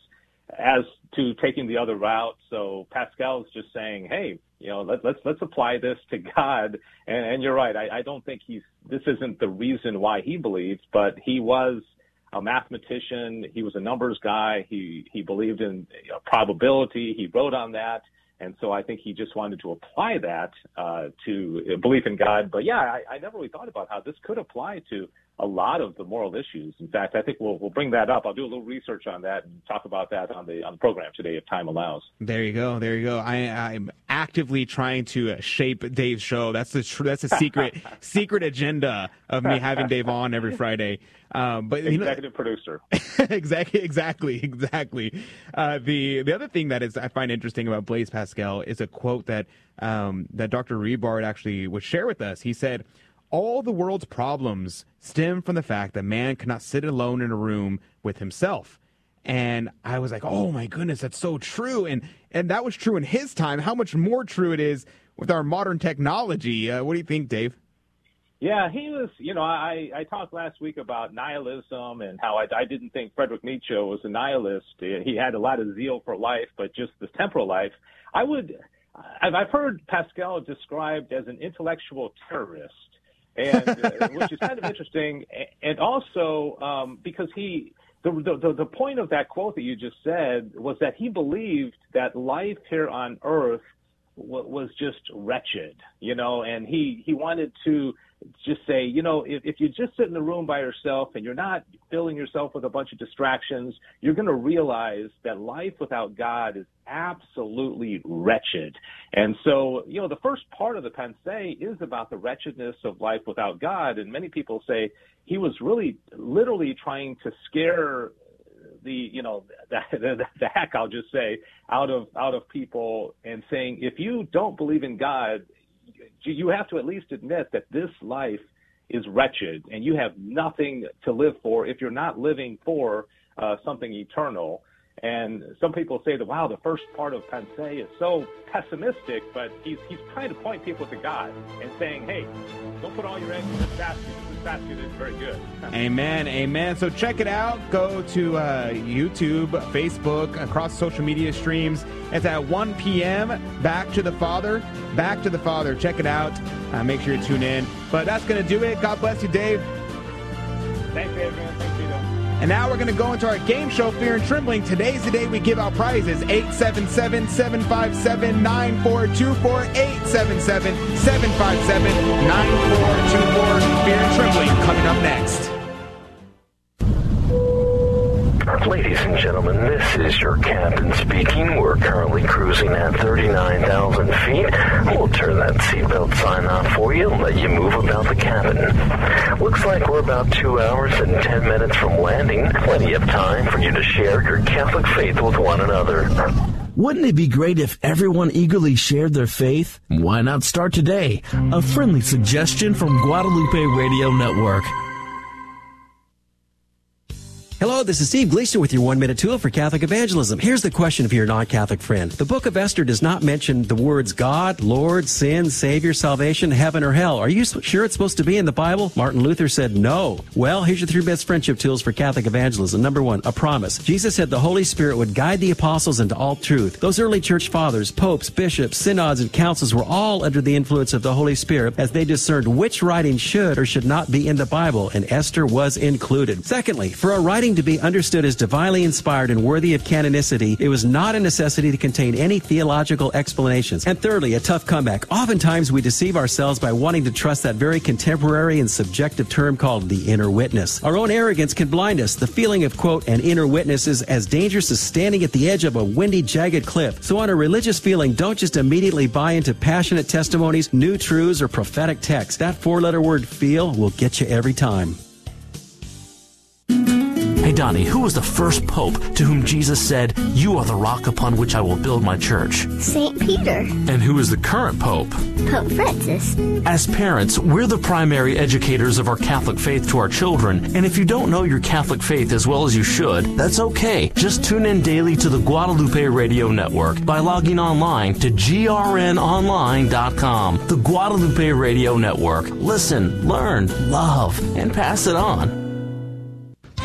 as to taking the other route? So Pascal's just saying, Hey, you know, let, let's, let's apply this to God. And, and you're right. I, I don't think he's, this isn't the reason why he believes, but he was, a mathematician. He was a numbers guy. He he believed in you know, probability. He wrote on that. And so I think he just wanted to apply that uh, to belief in God. But yeah, I, I never really thought about how this could apply to a lot of the moral issues. In fact, I think we'll we'll bring that up. I'll do a little research on that and talk about that on the on the program today if time allows. There you go. There you go. I I'm actively trying to shape Dave's show. That's the tr- that's a secret secret agenda of me having Dave on every Friday. Um, but executive you know, producer. exactly, exactly, exactly. Uh, the the other thing that is I find interesting about Blaise Pascal is a quote that um, that Dr. Rebard actually would share with us. He said all the world's problems stem from the fact that man cannot sit alone in a room with himself. And I was like, "Oh my goodness, that's so true." And and that was true in his time. How much more true it is with our modern technology? Uh, what do you think, Dave? Yeah, he was. You know, I I talked last week about nihilism and how I I didn't think Frederick Nietzsche was a nihilist. He had a lot of zeal for life, but just the temporal life. I would. I've heard Pascal described as an intellectual terrorist and uh, which is kind of interesting. And also um, because he, the, the the point of that quote that you just said was that he believed that life here on Earth was just wretched, you know, and he he wanted to just say, you know, if, if you just sit in the room by yourself and you're not filling yourself with a bunch of distractions, you're going to realize that life without God is absolutely wretched. And so, you know, the first part of the Pensée is about the wretchedness of life without God. And many people say he was really literally trying to scare the you know the, the, the heck I'll just say out of out of people and saying if you don't believe in God you have to at least admit that this life is wretched and you have nothing to live for if you're not living for uh, something eternal. And some people say that, wow, the first part of Pensée is so pessimistic, but he's, he's trying to point people to God and saying, hey, don't put all your eggs in this basket. This basket is very good. Amen, amen. So check it out. Go to uh, YouTube, Facebook, across social media streams. It's at 1 p.m. Back to the Father. Back to the Father. Check it out. Uh, make sure you tune in. But that's going to do it. God bless you, Dave. Thanks, Adrian. Thanks. And now we're going to go into our game show, Fear and Trembling. Today's the day we give out prizes. 877 757 9424. 877 757 9424. Fear and Trembling coming up next. Ladies and gentlemen, this is your captain speaking. We're currently cruising at 39,000 feet. We'll turn that seatbelt sign off for you and let you move about the cabin. Looks like we're about two hours and 10 minutes from landing. Plenty of time for you to share your Catholic faith with one another. Wouldn't it be great if everyone eagerly shared their faith? Why not start today? A friendly suggestion from Guadalupe Radio Network. Hello, this is Steve Gleason with your one minute tool for Catholic evangelism. Here's the question for your non Catholic friend. The book of Esther does not mention the words God, Lord, sin, Savior, salvation, heaven, or hell. Are you sure it's supposed to be in the Bible? Martin Luther said no. Well, here's your three best friendship tools for Catholic evangelism. Number one, a promise. Jesus said the Holy Spirit would guide the apostles into all truth. Those early church fathers, popes, bishops, synods, and councils were all under the influence of the Holy Spirit as they discerned which writing should or should not be in the Bible, and Esther was included. Secondly, for a writing to be understood as divinely inspired and worthy of canonicity, it was not a necessity to contain any theological explanations. And thirdly, a tough comeback. Oftentimes we deceive ourselves by wanting to trust that very contemporary and subjective term called the inner witness. Our own arrogance can blind us. The feeling of, quote, an inner witness is as dangerous as standing at the edge of a windy, jagged cliff. So on a religious feeling, don't just immediately buy into passionate testimonies, new truths, or prophetic texts. That four letter word feel will get you every time. Hey, Donnie, who was the first pope to whom Jesus said, You are the rock upon which I will build my church? St. Peter. And who is the current pope? Pope Francis. As parents, we're the primary educators of our Catholic faith to our children. And if you don't know your Catholic faith as well as you should, that's okay. Just tune in daily to the Guadalupe Radio Network by logging online to grnonline.com. The Guadalupe Radio Network. Listen, learn, love, and pass it on.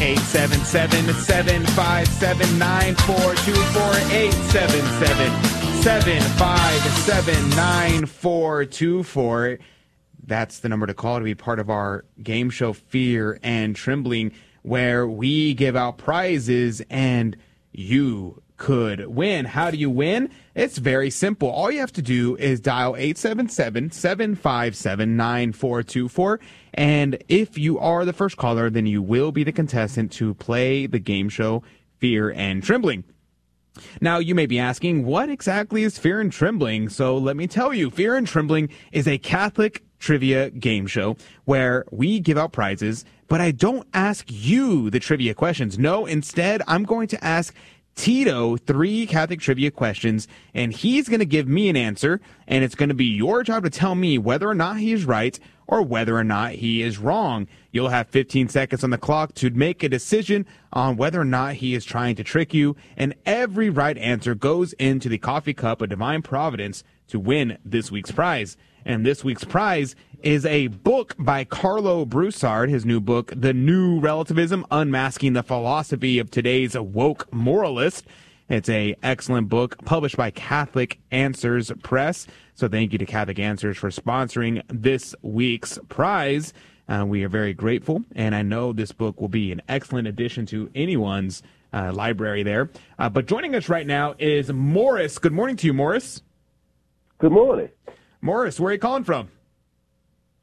877 757 9424. 877 757 9424. That's the number to call to be part of our game show Fear and Trembling, where we give out prizes and you could win. How do you win? It's very simple. All you have to do is dial 877 757 9424. And if you are the first caller, then you will be the contestant to play the game show Fear and Trembling. Now, you may be asking, what exactly is Fear and Trembling? So let me tell you, Fear and Trembling is a Catholic trivia game show where we give out prizes, but I don't ask you the trivia questions. No, instead, I'm going to ask Tito three Catholic trivia questions, and he's going to give me an answer, and it's going to be your job to tell me whether or not he is right or whether or not he is wrong. You'll have 15 seconds on the clock to make a decision on whether or not he is trying to trick you, and every right answer goes into the coffee cup of divine providence to win this week's prize. And this week's prize is a book by Karlo Broussard, his new book, The New Relativism, Unmasking the Philosophy of Today's Woke Moralist. It's a excellent book published by Catholic Answers Press. So thank you to Catholic Answers for sponsoring this week's prize. Uh, we are very grateful, and I know this book will be an excellent addition to anyone's uh, library there. Uh, but joining us right now is Morris. Good morning to you, Morris. Good morning. Morris, where are you calling from?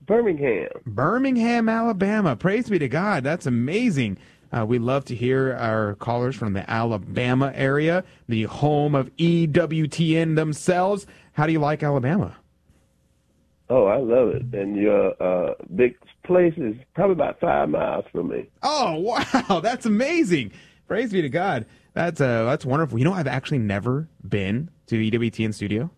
Birmingham. Birmingham, Alabama. Praise be to God. That's amazing. Uh, we love to hear our callers from the Alabama area, the home of EWTN themselves. How do you like Alabama? Oh, I love it. And your uh, big place is probably about five miles from me. Oh wow, that's amazing! Praise be to God. That's uh, that's wonderful. You know, I've actually never been to EWTN studio.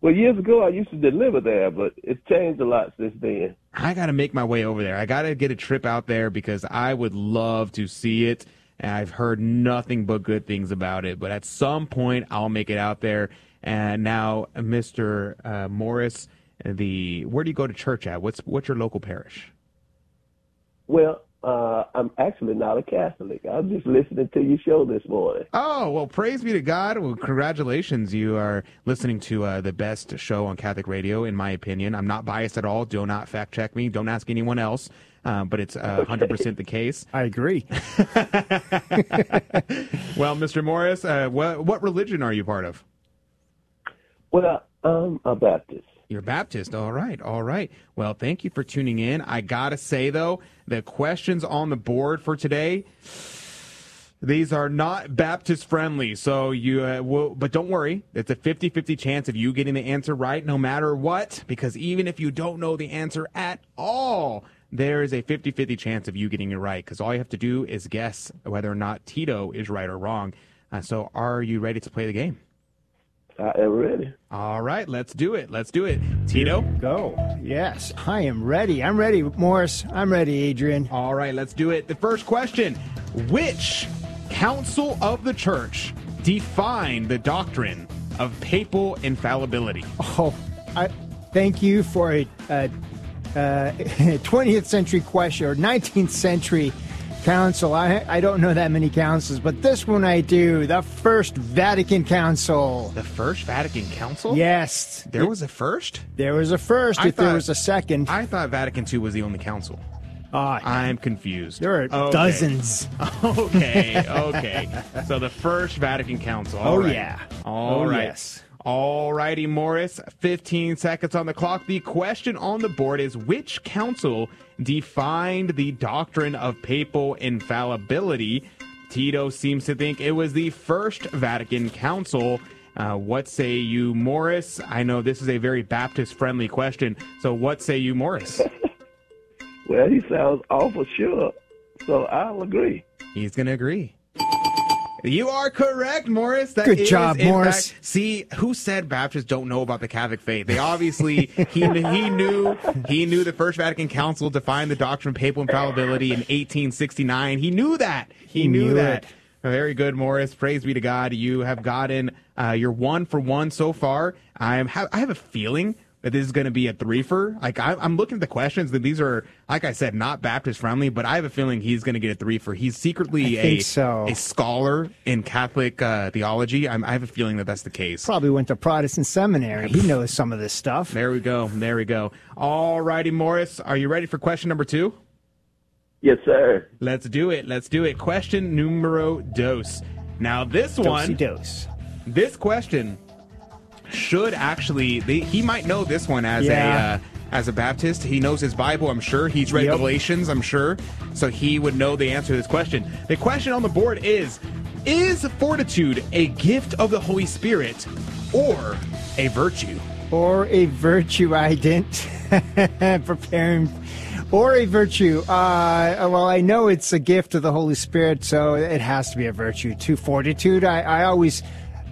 Well, years ago I used to deliver there, but it's changed a lot since then. I got to make my way over there. I got to get a trip out there because I would love to see it. And I've heard nothing but good things about it. But at some point, I'll make it out there. And now, Mr. Uh, Morris, the where do you go to church at? What's what's your local parish? Well, uh, I'm actually not a Catholic. I'm just listening to your show this morning. Oh well, praise be to God. Well, congratulations. You are listening to uh, the best show on Catholic radio, in my opinion. I'm not biased at all. Do not fact check me. Don't ask anyone else. Uh, but it's uh, 100% the case. I agree. well, Mr. Morris, uh, what, what religion are you part of? Well, I'm a Baptist. You're Baptist. All right. All right. Well, thank you for tuning in. I got to say, though, the questions on the board for today. These are not Baptist friendly, so you uh, will, but don't worry. It's a 50 50 chance of you getting the answer right no matter what, because even if you don't know the answer at all, there is a 50 50 chance of you getting it right, because all you have to do is guess whether or not Tito is right or wrong. Uh, so, are you ready to play the game? I am ready. All right, let's do it. Let's do it. Tito? Go. Yes, I am ready. I'm ready, Morris. I'm ready, Adrian. All right, let's do it. The first question Which council of the church defined the doctrine of papal infallibility? Oh, I thank you for a, a, a 20th century question or 19th century council. I I don't know that many councils, but this one I do. The First Vatican Council. The First Vatican Council? Yes. There was a first? There was a first. I if there was a second, I thought Vatican II was the only council. Ah, I'm confused. there are Okay. dozens. Okay, okay. so the First Vatican Council. All Oh, right. yeah. All Oh, right. yes. All righty, Morris. 15 seconds on the clock. The question on the board is which council defined the doctrine of papal infallibility? Tito seems to think it was the First Vatican Council. Uh, what say you, Morris? I know this is a very Baptist friendly question. So, what say you, Morris? Well, he sounds awful sure, so I'll agree. He's going to agree. You are correct, Morris. That Good is, job, Morris. fact- see, who said Baptists don't know about the Catholic faith? They obviously he he knew he knew the First Vatican Council defined the doctrine of papal infallibility in 1869. He knew that. He, He knew, knew that. it. Very good, Morris. Praise be to God. You have gotten uh, your one for one so far. I am. Ha- I have a feeling that this is going to be a threefer. Like I, I'm looking at the questions. That these are, like I said, not Baptist friendly. But I have a feeling he's going to get a threefer. He's secretly I a think so. a scholar in Catholic uh, theology. I'm, I have a feeling that that's the case. Probably went to Protestant seminary. He knows some of this stuff. There we go. There we go. All righty, Morris. Are you ready for question number two? Yes, sir. Let's do it. Let's do it. Question numero dos. Now this one, dose. this question should actually. They, he might know this one as Yeah. a uh, as a Baptist. He knows his Bible. I'm sure he's read Yep. Galatians. I'm sure, so he would know the answer to this question. The question on the board is: Is fortitude a gift of the Holy Spirit or a virtue? or a virtue I didn't preparing or a virtue uh, well I know it's a gift of the Holy Spirit so it has to be a virtue too fortitude I, I always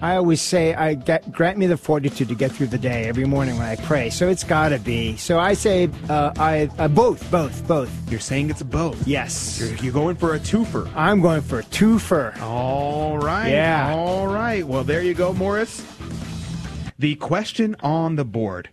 I always say I get, grant me the fortitude to get through the day every morning when I pray so it's got to be so I say uh, I uh, both both both You're saying it's both. yes You're, you're going for a twofer. I'm going for a twofer All right. Yeah. All right. Well, there you go, Morris. The question on the board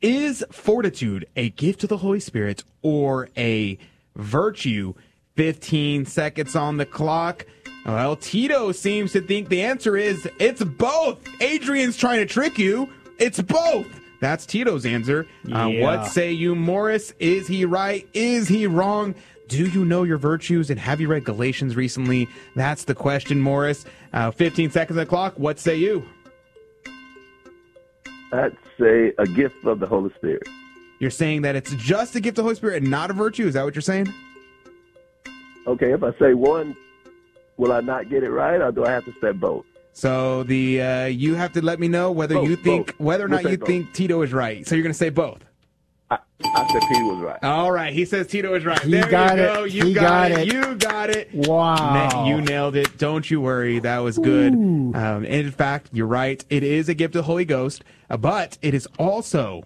is fortitude a gift of the Holy Spirit or a virtue? 15 seconds on the clock. Well, Tito seems to think the answer is it's both. Adrian's trying to trick you. It's both. That's Tito's answer. Uh, what say you, Morris? Is he right? Is he wrong? Do you know your virtues and have you read Galatians recently? That's the question, Morris. Uh, 15 seconds on the clock. What say you? I'd say a gift of the Holy Spirit. You're saying that it's just a gift of the Holy Spirit and not a virtue? Is that what you're saying? Okay, if I say one, will I not get it right, or do I have to say both? So the uh, you have to let me know whether Both, you think both. whether or We'll not you both. think Tito is right. So you're going to say both. I, I said Peter was right. All right, he says Tito is right. He there got you it. go. You He got, got it. it. You got it. Wow. Na- you nailed it. Don't you worry. That was good. Um, in fact, you're right. It is a gift of the Holy Ghost, uh, but it is also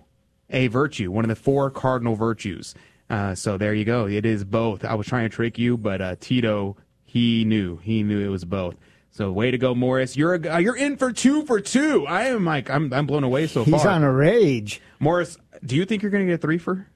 a virtue, one of the four cardinal virtues. Uh, so there you go. It is both. I was trying to trick you, but uh, Tito, he knew. He knew it was both. So way to go, Morris. You're a, uh, you're in for two for two. I am like I'm I'm blown away so He's far. He's on a rage. Morris, do you think you're going to get a three for?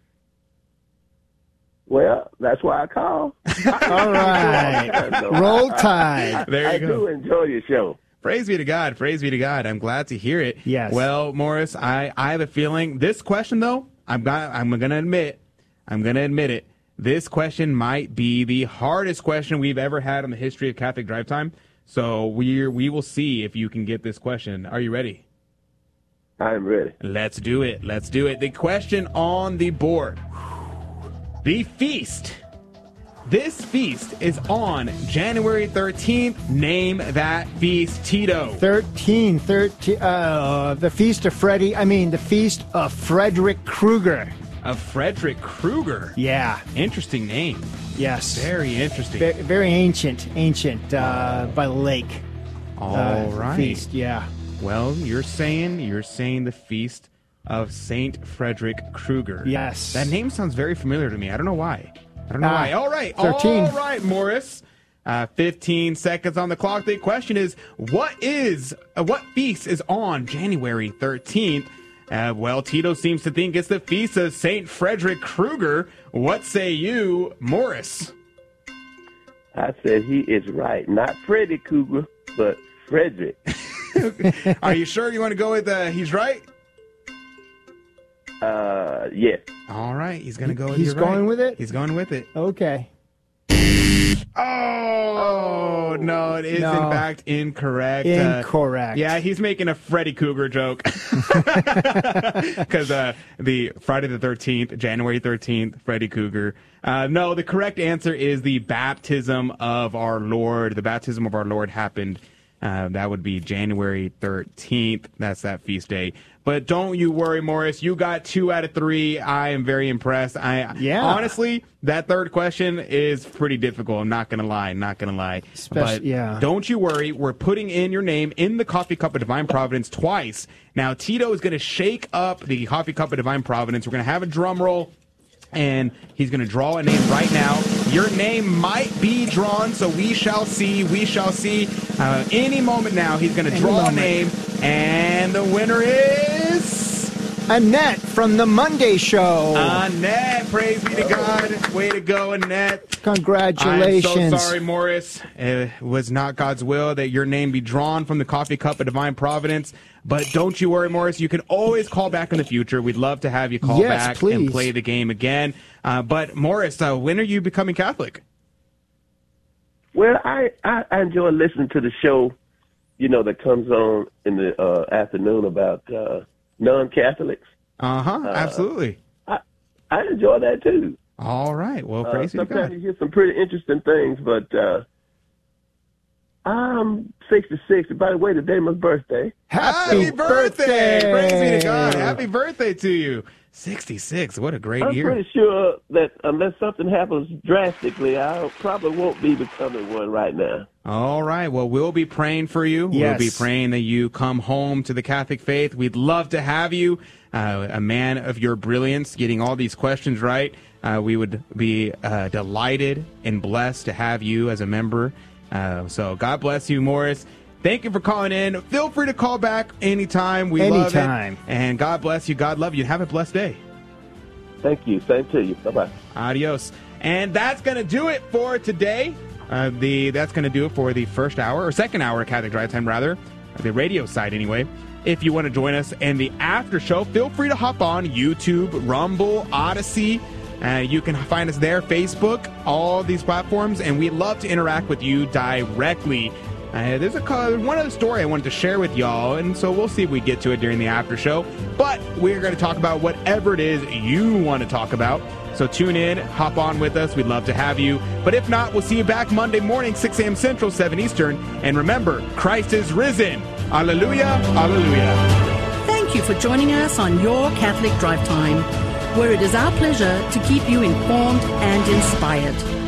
Well, that's why I call. All right. Roll Tide. There you I go. do enjoy your show. Praise be to God. Praise be to God. I'm glad to hear it. Yes. Well, Morris, I, I have a feeling this question though, I'm got I'm gonna admit, I'm gonna admit it. This question might be the hardest question we've ever had in the history of Catholic Drive Time. So we we will see if you can get this question. Are you ready? I'm ready. Let's do it. Let's do it. The question on the board. The feast. This feast is on January 13th. Name that feast, Tito. 13, 13, uh, the Feast of Freddy, I mean, the Feast of Frederick Krueger. Of Frederick Krueger. Yeah, Interesting name. yes. Very interesting. Ve- very ancient, ancient, uh, by the lake. All uh, right. Feast, yeah. Well, you're saying you're saying the feast of Saint Frederick Krueger. Yes. That name sounds very familiar to me. I don't know why. I don't know Ah, why. All right. 13. All right, Morris. Uh, 15 seconds on the clock. The question is, what is uh, what feast is on January 13th? Uh, well, Tito seems to think it's the feast of Saint Frederick Krueger. What say you, Morris? I said he is right. Not Freddy Cougar, but Frederick. Are you sure you want to go with uh, he's right? Uh, yes. All right, he's gonna go. With He's you're right. going with it? He's going with it. Okay. Oh, no, it is No. in fact incorrect. Uh, Incorrect. yeah, he's making a Freddy Cougar joke because uh, the Friday the Thirteenth, January Thirteenth, Freddy Cougar. Uh, no, the correct answer is the baptism of our Lord. The baptism of our Lord happened. Uh, that would be January 13th. That's that feast day. But don't you worry, Morris. You got two out of three. I am very impressed. I Yeah. honestly, that third question is pretty difficult. I'm not gonna lie. Not gonna lie. But yeah. don't you worry. We're putting in your name in the coffee cup of divine providence twice. Now Tito is gonna shake up the coffee cup of divine providence. We're gonna have a drum roll and he's going to draw a name right now. Your name might be drawn, so we shall see. We shall see. Uh, any moment now, he's going to draw moment. a name, and the winner is Annette from the Monday Show. Annette. Praise be to God. Way to go, Annette. Congratulations. I'm so sorry, Morris. It was not God's will that your name be drawn from the coffee cup of divine providence. But don't you worry, Morris. You can always call back in the future. We'd love to have you call Yes, back and play the game again. Uh, but Morris, uh, when are you becoming Catholic? Well, I, I, I enjoy listening to the show, you know, that comes on in the uh, afternoon about uh, non-Catholics. Uh-huh, absolutely. I, I enjoy that too. All right. Well, Uh, praise be to sometimes God. you hear some pretty interesting things, but uh, I'm 66. By the way, today my birthday. Happy birthday! Praise be to God. Happy birthday to you. 66. What a great year. I'm pretty sure that unless something happens drastically, I probably won't be becoming one right now. All right. Well, we'll be praying for you. Yes. We'll be praying that you come home to the Catholic faith. We'd love to have you, uh, a man of your brilliance, getting all these questions right. Uh, we would be uh, delighted and blessed to have you as a member. Uh, so God bless you, Morris. Thank you for calling in. Feel free to call back anytime. We love Anytime. it. And God bless you. God love you. Have a blessed day. Thank you. Same to you. Bye bye. Adios. And that's going to do it for today. Uh, the that's going to do it for the first hour or second hour of Catholic Drive Time, rather, the radio side anyway. If you want to join us in the after show, feel free to hop on YouTube, Rumble, Odysee. Uh, you can find us there, Facebook, all these platforms, and we love to interact with you directly. Uh, there's a one other story I wanted to share with y'all, and so we'll see if we get to it during the after show. But we're going to talk about whatever it is you want to talk about. So tune in, hop on with us. We'd love to have you. But if not, we'll see you back Monday morning, 6 a.m. Central, 7 Eastern. And remember, Christ is risen. Alleluia, alleluia. Thank you for joining us on Your Catholic Drive Time, where it is our pleasure to keep you informed and inspired.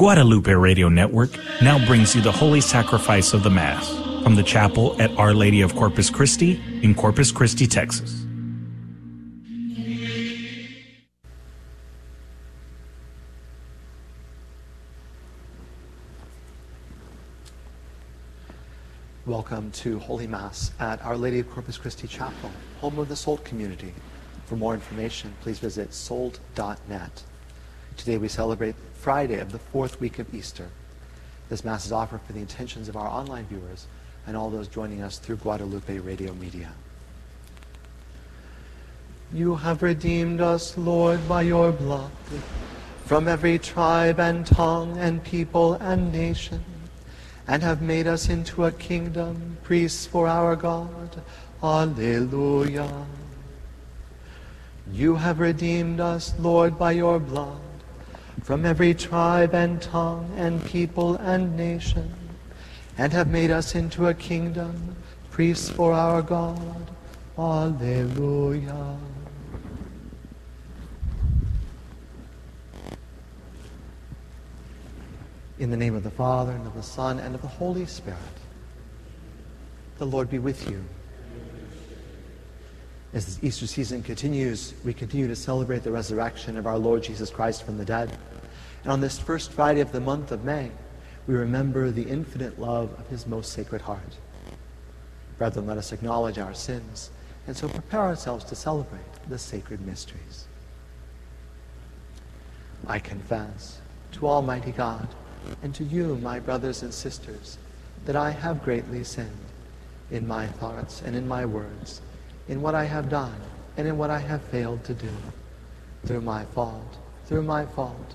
Guadalupe Radio Network now brings you the Holy Sacrifice of the Mass from the chapel at Our Lady of Corpus Christi in Corpus Christi, Texas. Welcome to Holy Mass at Our Lady of Corpus Christi Chapel, home of the SOLT community. For more information, please visit solt.net. Today we celebrate Friday of the fourth week of Easter. This Mass is offered for the intentions of our online viewers and all those joining us through Guadalupe Radio Media. You have redeemed us, Lord, by your blood, from every tribe and tongue and people and nation, and have made us into a kingdom, priests for our God. Alleluia. You have redeemed us, Lord, by your blood, from every tribe and tongue and people and nation, and have made us into a kingdom, priests for our God. Alleluia. In the name of the Father, and of the Son, and of the Holy Spirit, the Lord be with you. As this Easter season continues, we continue to celebrate the resurrection of our Lord Jesus Christ from the dead. And on this first Friday of the month of May, we remember the infinite love of his most sacred heart. Brethren, let us acknowledge our sins and so prepare ourselves to celebrate the sacred mysteries. I confess to Almighty God and to you, my brothers and sisters, that I have greatly sinned in my thoughts and in my words, in what I have done and in what I have failed to do, through my fault, through my fault,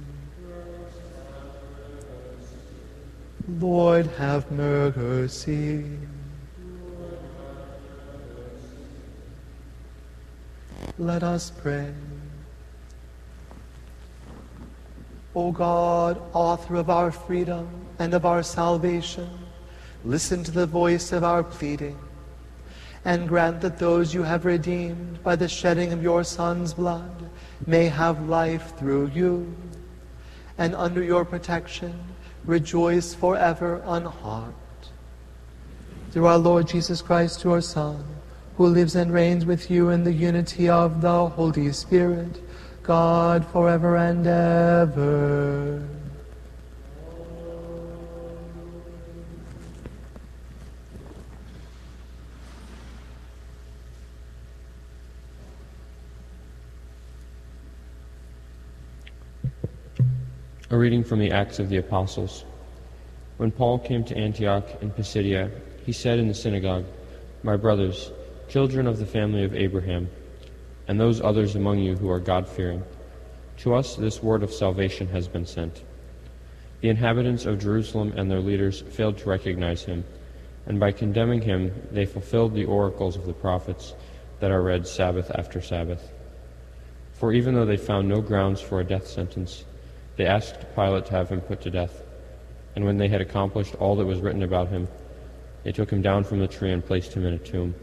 Lord, have mercy. Let us pray. O God, author of our freedom and of our salvation, listen to the voice of our pleading, and grant that those you have redeemed by the shedding of your Son's blood may have life through you, and under your protection rejoice forever unharmed. Through our Lord Jesus Christ, your Son, who lives and reigns with you in the unity of the Holy Spirit, God forever and ever. A reading from the Acts of the Apostles. When Paul came to Antioch in Pisidia, he said in the synagogue, My brothers, children of the family of Abraham, and those others among you who are God fearing, to us this word of salvation has been sent. The inhabitants of Jerusalem and their leaders failed to recognize him, and by condemning him, they fulfilled the oracles of the prophets that are read Sabbath after Sabbath. For even though they found no grounds for a death sentence, they asked Pilate to have him put to death. And when they had accomplished all that was written about him, they took him down from the tree and placed him in a tomb.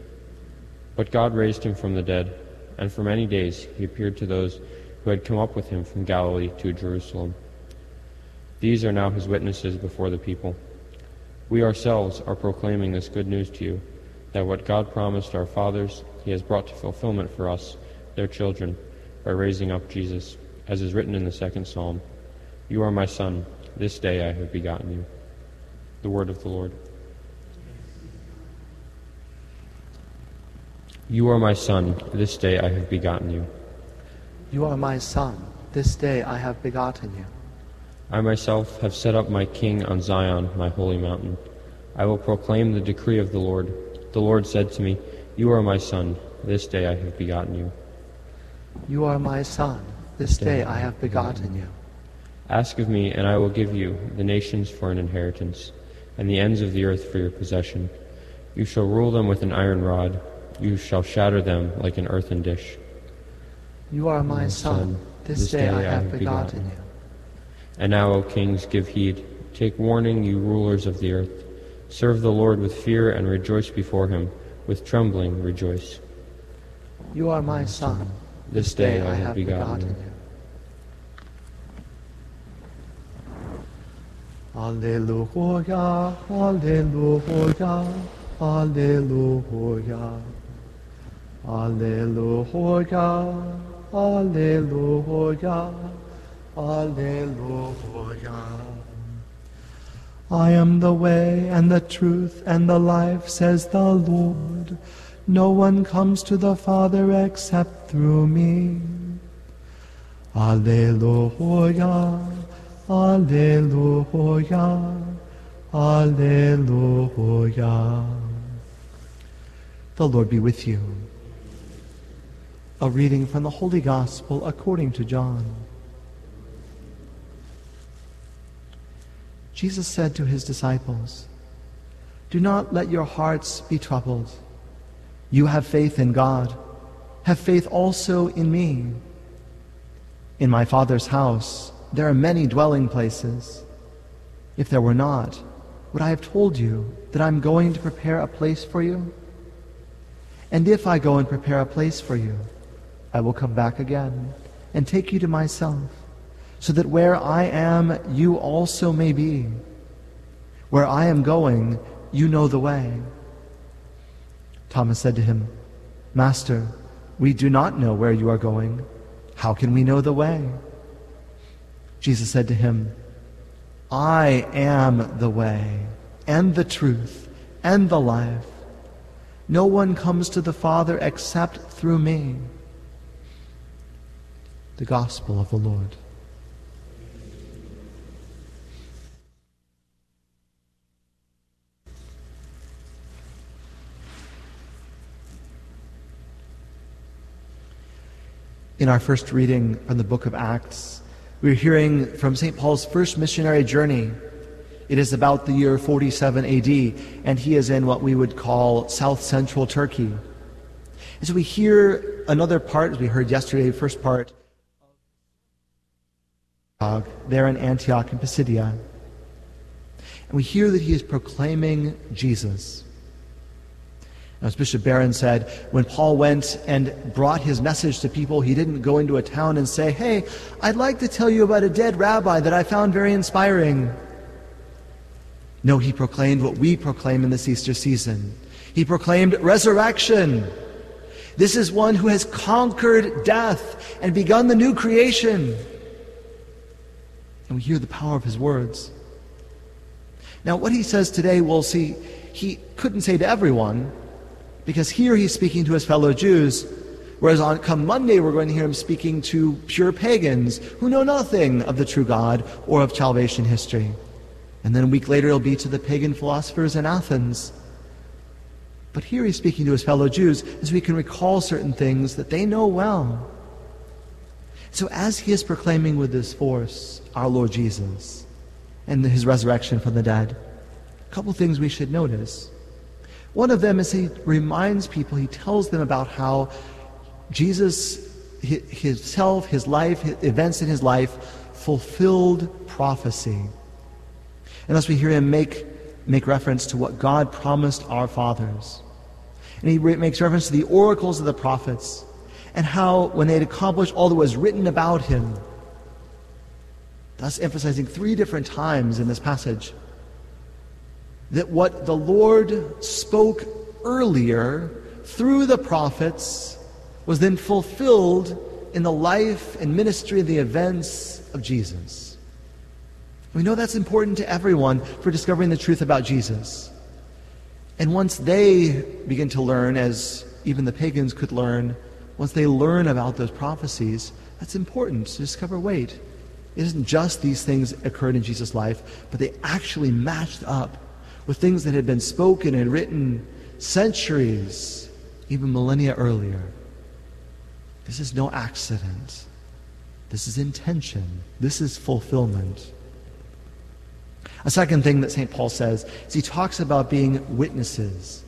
But God raised him from the dead, and for many days he appeared to those who had come up with him from Galilee to Jerusalem. These are now his witnesses before the people. We ourselves are proclaiming this good news to you, that what God promised our fathers he has brought to fulfillment for us, their children, by raising up Jesus, as is written in the second psalm You are my son, this day I have begotten you. The word of the Lord. You are my son, this day I have begotten you. You are my son, this day I have begotten you. I myself have set up my king on Zion, my holy mountain. I will proclaim the decree of the Lord. The Lord said to me, You are my son, this day I have begotten you. You are my son, this day I have begotten you. Ask of me, and I will give you the nations for an inheritance, and the ends of the earth for your possession. You shall rule them with an iron rod, you shall shatter them like an earthen dish. You are my son, this day I have begotten you. And now, O kings, give heed. Take warning, you rulers of the earth. Serve the Lord with fear and rejoice before him. With trembling, rejoice. You are my son, this day I have begotten you. Alleluia, Alleluia, Alleluia. Alleluia, Alleluia, Alleluia. I am the way and the truth and the life, says the Lord. No one comes to the Father except through me. Alleluia, Alleluia, Alleluia. The Lord be with you. A reading from the Holy Gospel according to John. Jesus said to his disciples, Do not let your hearts be troubled. You have faith in God. Have faith also in me. In my Father's house there are many dwelling places. If there were not, would I have told you that I'm going to prepare a place for you? And if I go and prepare a place for you, I will come back again and take you to myself, so that where I am, you also may be. Where I am going, you know the way. Thomas said to him, Master, we do not know where you are going. How can we know the way? Jesus said to him, I am the way and the truth and the life. No one comes to the Father except through me. The Gospel of the Lord. In our first reading from the book of Acts, we're hearing from St. Paul's first missionary journey. It is about the year 47 AD, and he is in what we would call south central Turkey. And so we hear another part, as we heard yesterday, the first part, there in Antioch and Pisidia. And we hear that he is proclaiming Jesus. As Bishop Barron said, when Paul went and brought his message to people, he didn't go into a town and say, Hey, I'd like to tell you about a dead rabbi that I found very inspiring. No, he proclaimed what we proclaim in this Easter season. He proclaimed resurrection. This is one who has conquered death and begun the new creation. And we hear the power of his words. Now, what he says today, we'll see, he couldn't say to everyone, because here he's speaking to his fellow Jews, whereas on come Monday we're going to hear him speaking to pure pagans who know nothing of the true God or of salvation history. And then a week later it'll be to the pagan philosophers in Athens. But here he's speaking to his fellow Jews as we can recall certain things that they know well. So as he is proclaiming with this force our Lord Jesus and his resurrection from the dead, a couple things we should notice. One of them is he reminds people, he tells them about how Jesus himself, his life, his events in his life fulfilled prophecy. And thus we hear him make, make reference to what God promised our fathers. And he re- makes reference to the oracles of the prophets and how, when they had accomplished all that was written about him, thus emphasizing three different times in this passage, that what the Lord spoke earlier through the prophets was then fulfilled in the life and ministry and the events of Jesus. We know that's important to everyone for discovering the truth about Jesus. And once they begin to learn, as even the pagans could learn, once they learn about those prophecies, that's important to discover wait, it isn't just these things occurred in Jesus' life, but they actually matched up with things that had been spoken and written centuries, even millennia earlier. This is no accident. This is intention. This is fulfillment. A second thing that St. Paul says is he talks about being witnesses.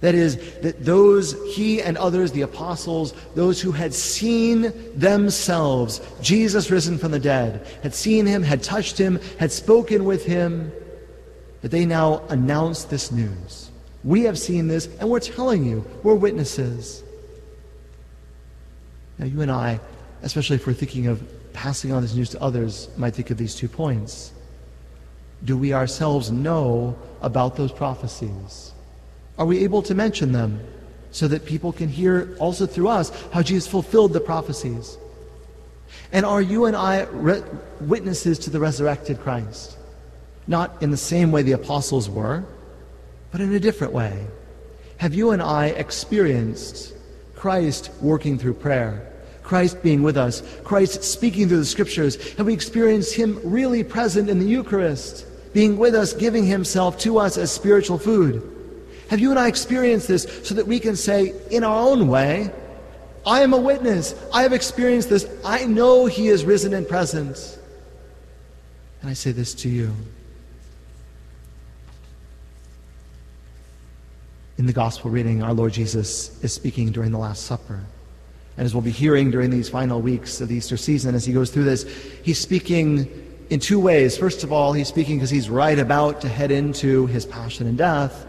That is, that those, he and others, the apostles, those who had seen themselves, Jesus risen from the dead, had seen him, had touched him, had spoken with him, that they now announce this news. We have seen this, and we're telling you, we're witnesses. Now, you and I, especially if we're thinking of passing on this news to others, might think of these two points. Do we ourselves know about those prophecies? Are we able to mention them so that people can hear also through us how Jesus fulfilled the prophecies? And are you and I re- witnesses to the resurrected Christ? Not in the same way the apostles were, but in a different way. Have you and I experienced Christ working through prayer? Christ being with us, Christ speaking through the scriptures. Have we experienced Him really present in the Eucharist, being with us, giving Himself to us as spiritual food? Have you and I experienced this so that we can say, in our own way, I am a witness. I have experienced this. I know He is risen and present. And I say this to you. In the Gospel reading, our Lord Jesus is speaking during the Last Supper. And as we'll be hearing during these final weeks of the Easter season, as he goes through this, he's speaking in two ways. First of all, he's speaking because he's right about to head into his passion and death.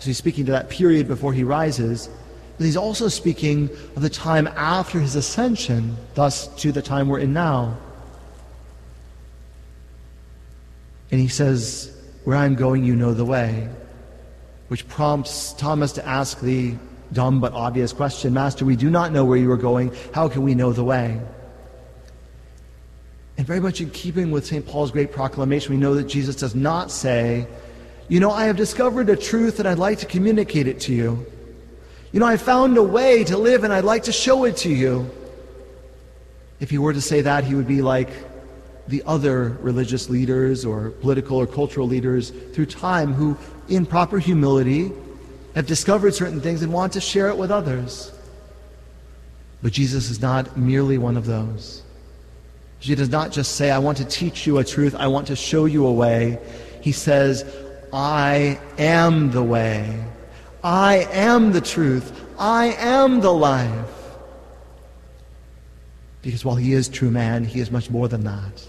So he's speaking to that period before he rises. But he's also speaking of the time after his ascension, thus to the time we're in now. And he says, Where I'm going, you know the way. Which prompts Thomas to ask the dumb but obvious question Master, we do not know where you are going. How can we know the way? And very much in keeping with St. Paul's great proclamation, we know that Jesus does not say, You know, I have discovered a truth and I'd like to communicate it to you. You know, I found a way to live and I'd like to show it to you. If he were to say that, he would be like the other religious leaders or political or cultural leaders through time who, in proper humility, have discovered certain things and want to share it with others. But Jesus is not merely one of those. He does not just say, I want to teach you a truth, I want to show you a way. He says, I am the way. I am the truth. I am the life. Because while he is true man, he is much more than that.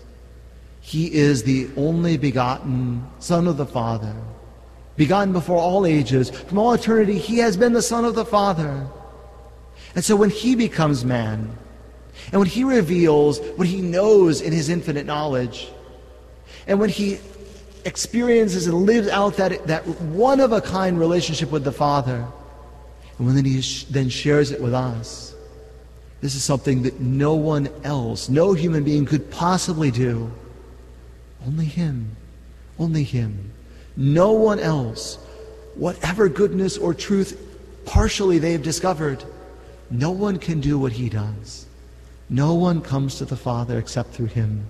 He is the only begotten Son of the Father begotten before all ages. From all eternity, he has been the Son of the Father. And so when he becomes man, and when he reveals what he knows in his infinite knowledge, and when he experiences and lives out that, that one of a kind relationship with the Father, and when then he sh- then shares it with us, this is something that no one else, no human being could possibly do. Only him. Only him. No one else, whatever goodness or truth partially they have discovered, no one can do what he does. No one comes to the Father except through him.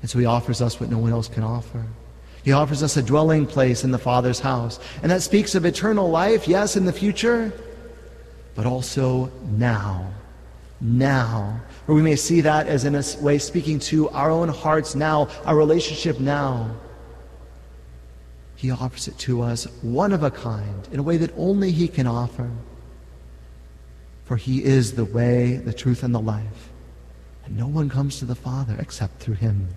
And so he offers us what no one else can offer. He offers us a dwelling place in the Father's house. And that speaks of eternal life, yes, in the future, but also now. Now. Or we may see that as in a way speaking to our own hearts now, our relationship now. He offers it to us, one of a kind, in a way that only He can offer. For he is the way, the truth, and the life. And no one comes to the Father except through him.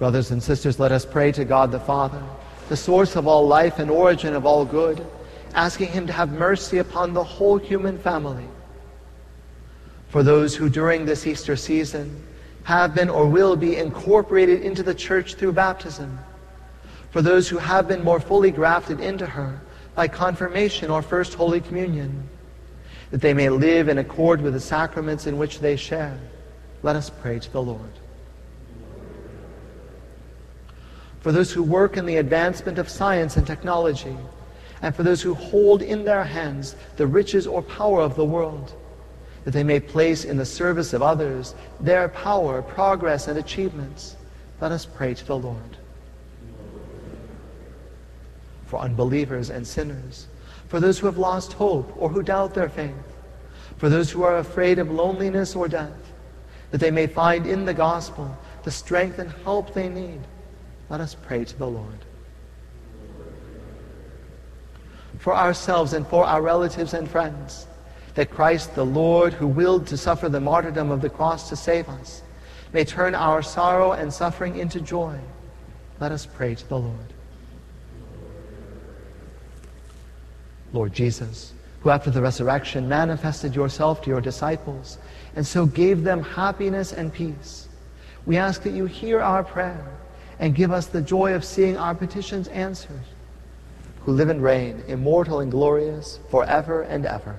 Brothers and sisters, let us pray to God the Father, the source of all life and origin of all good, asking him to have mercy upon the whole human family. For those who during this Easter season have been or will be incorporated into the church through baptism. For those who have been more fully grafted into her by confirmation or first Holy Communion, that they may live in accord with the sacraments in which they share. Let us pray to the Lord. For those who work in the advancement of science and technology, and for those who hold in their hands the riches or power of the world, that they may place in the service of others their power, progress, and achievements. Let us pray to the Lord. For unbelievers and sinners, for those who have lost hope or who doubt their faith, for those who are afraid of loneliness or death, that they may find in the gospel the strength and help they need. Let us pray to the Lord. For ourselves and for our relatives and friends, that Christ the Lord, who willed to suffer the martyrdom of the cross to save us, may turn our sorrow and suffering into joy. Let us pray to the Lord. Lord Jesus, who after the resurrection manifested yourself to your disciples and so gave them happiness and peace, we ask that you hear our prayer and give us the joy of seeing our petitions answered, who live and reign, immortal and glorious, forever and ever.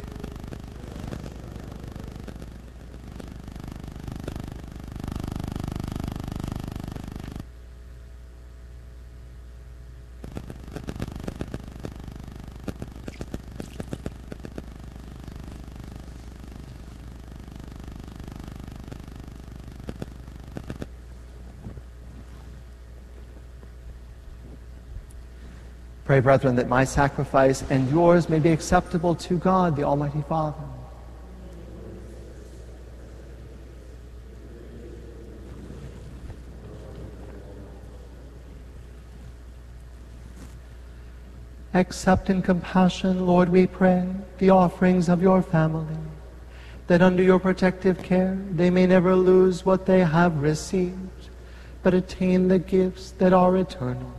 Pray, brethren, that my sacrifice and yours may be acceptable to God, the Almighty Father. Accept in compassion, Lord, we pray, the offerings of your family, that under your protective care they may never lose what they have received, but attain the gifts that are eternal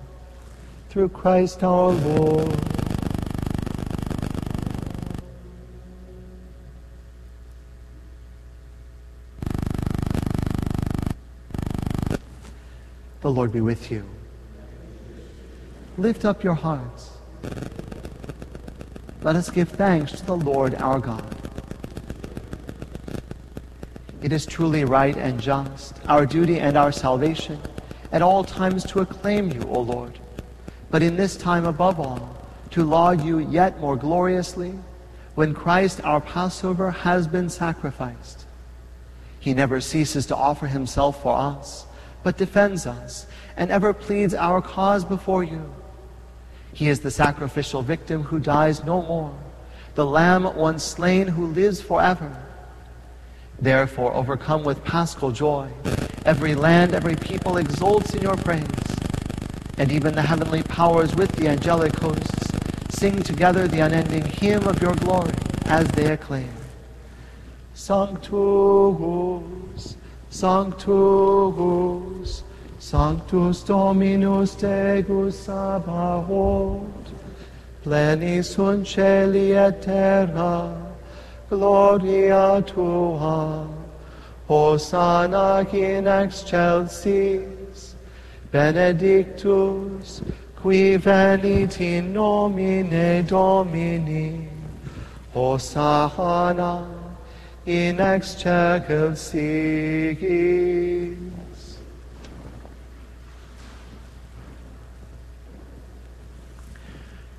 through Christ our Lord. The Lord be with you. Lift up your hearts. Let us give thanks to the Lord our God. It is truly right and just, our duty and our salvation, at all times to acclaim you, O Lord but in this time above all, to laud you yet more gloriously when Christ our Passover has been sacrificed. He never ceases to offer himself for us, but defends us and ever pleads our cause before you. He is the sacrificial victim who dies no more, the Lamb once slain who lives forever. Therefore, overcome with paschal joy, Every land, every people exults in your praise. And even the heavenly powers with the angelic hosts sing together the unending hymn of your glory as they acclaim. Sanctus, Sanctus, Sanctus Dominus Deus Sabaoth, plenis sunt celi et terra, gloria tua, Hosanna in excelsis, benedictus, qui venit in nomine Domini, Hosanna in excelsis.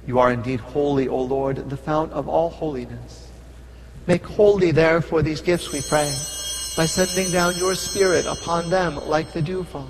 You are indeed holy, O Lord, the fount of all holiness. Make holy, therefore, these gifts, we pray, by sending down your Spirit upon them like the dewfall,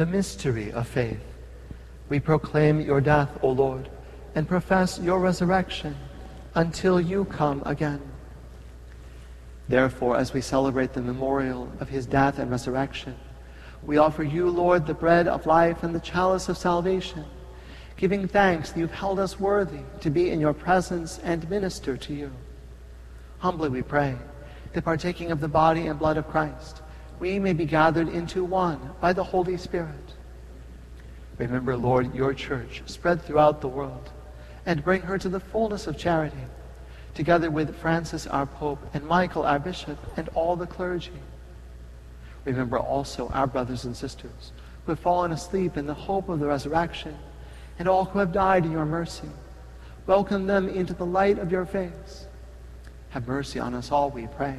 The mystery of faith. We proclaim your death, O Lord, and profess your resurrection until you come again. Therefore, as we celebrate the memorial of his death and resurrection, we offer you, Lord, the bread of life and the chalice of salvation, giving thanks that you've held us worthy to be in your presence and minister to you. Humbly we pray that partaking of the body and blood of Christ, we may be gathered into one by the Holy Spirit. Remember, Lord, your church spread throughout the world and bring her to the fullness of charity, together with Francis our Pope and Michael our Bishop and all the clergy. Remember also our brothers and sisters who have fallen asleep in the hope of the resurrection and all who have died in your mercy. Welcome them into the light of your face. Have mercy on us all, we pray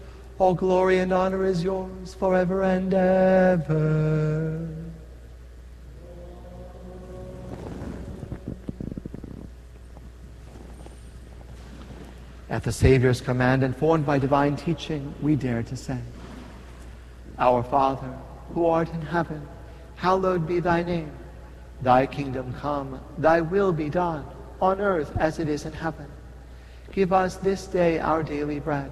all glory and honor is yours forever and ever. At the Savior's command, informed by divine teaching, we dare to say, Our Father, who art in heaven, hallowed be thy name. Thy kingdom come, thy will be done, on earth as it is in heaven. Give us this day our daily bread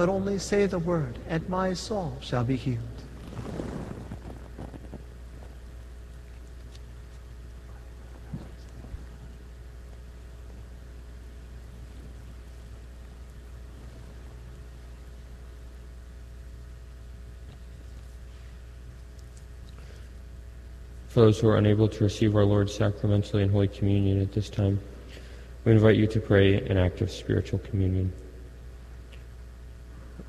but only say the word, and my soul shall be healed. For those who are unable to receive our Lord sacramentally in Holy Communion at this time, we invite you to pray an act of spiritual communion.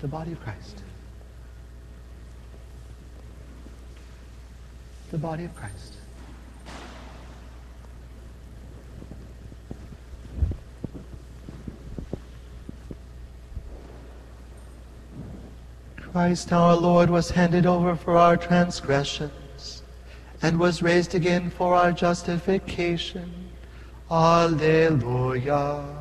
The body of Christ. The body of Christ. Christ our Lord was handed over for our transgressions and was raised again for our justification. Alleluia.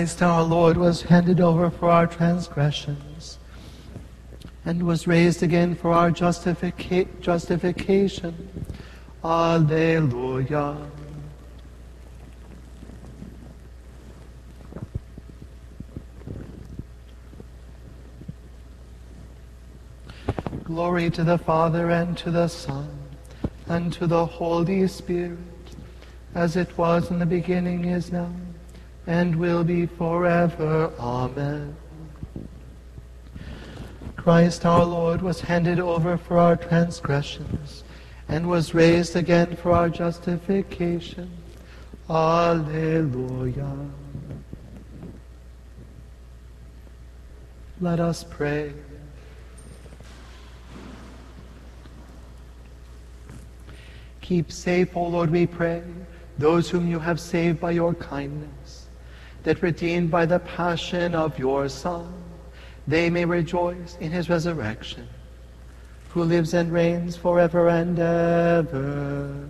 Christ our Lord was handed over for our transgressions and was raised again for our justifica- justification. Alleluia. Glory to the Father and to the Son and to the Holy Spirit, as it was in the beginning, is now and will be forever. Amen. Christ our Lord was handed over for our transgressions and was raised again for our justification. Alleluia. Let us pray. Keep safe, O Lord, we pray, those whom you have saved by your kindness that redeemed by the passion of your Son, they may rejoice in his resurrection, who lives and reigns forever and ever.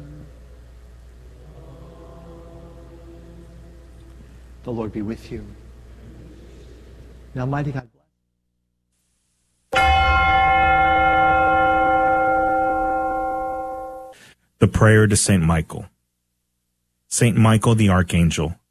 The Lord be with you. Now, mighty God. The prayer to Saint Michael. Saint Michael the Archangel,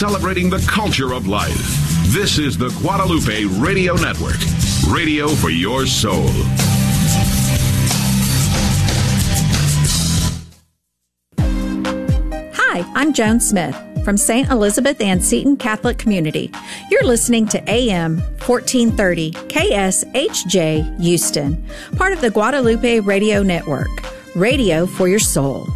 Celebrating the culture of life. This is the Guadalupe Radio Network, radio for your soul. Hi, I'm Joan Smith from St. Elizabeth Ann Seton Catholic Community. You're listening to AM 1430 KSHJ Houston, part of the Guadalupe Radio Network, radio for your soul.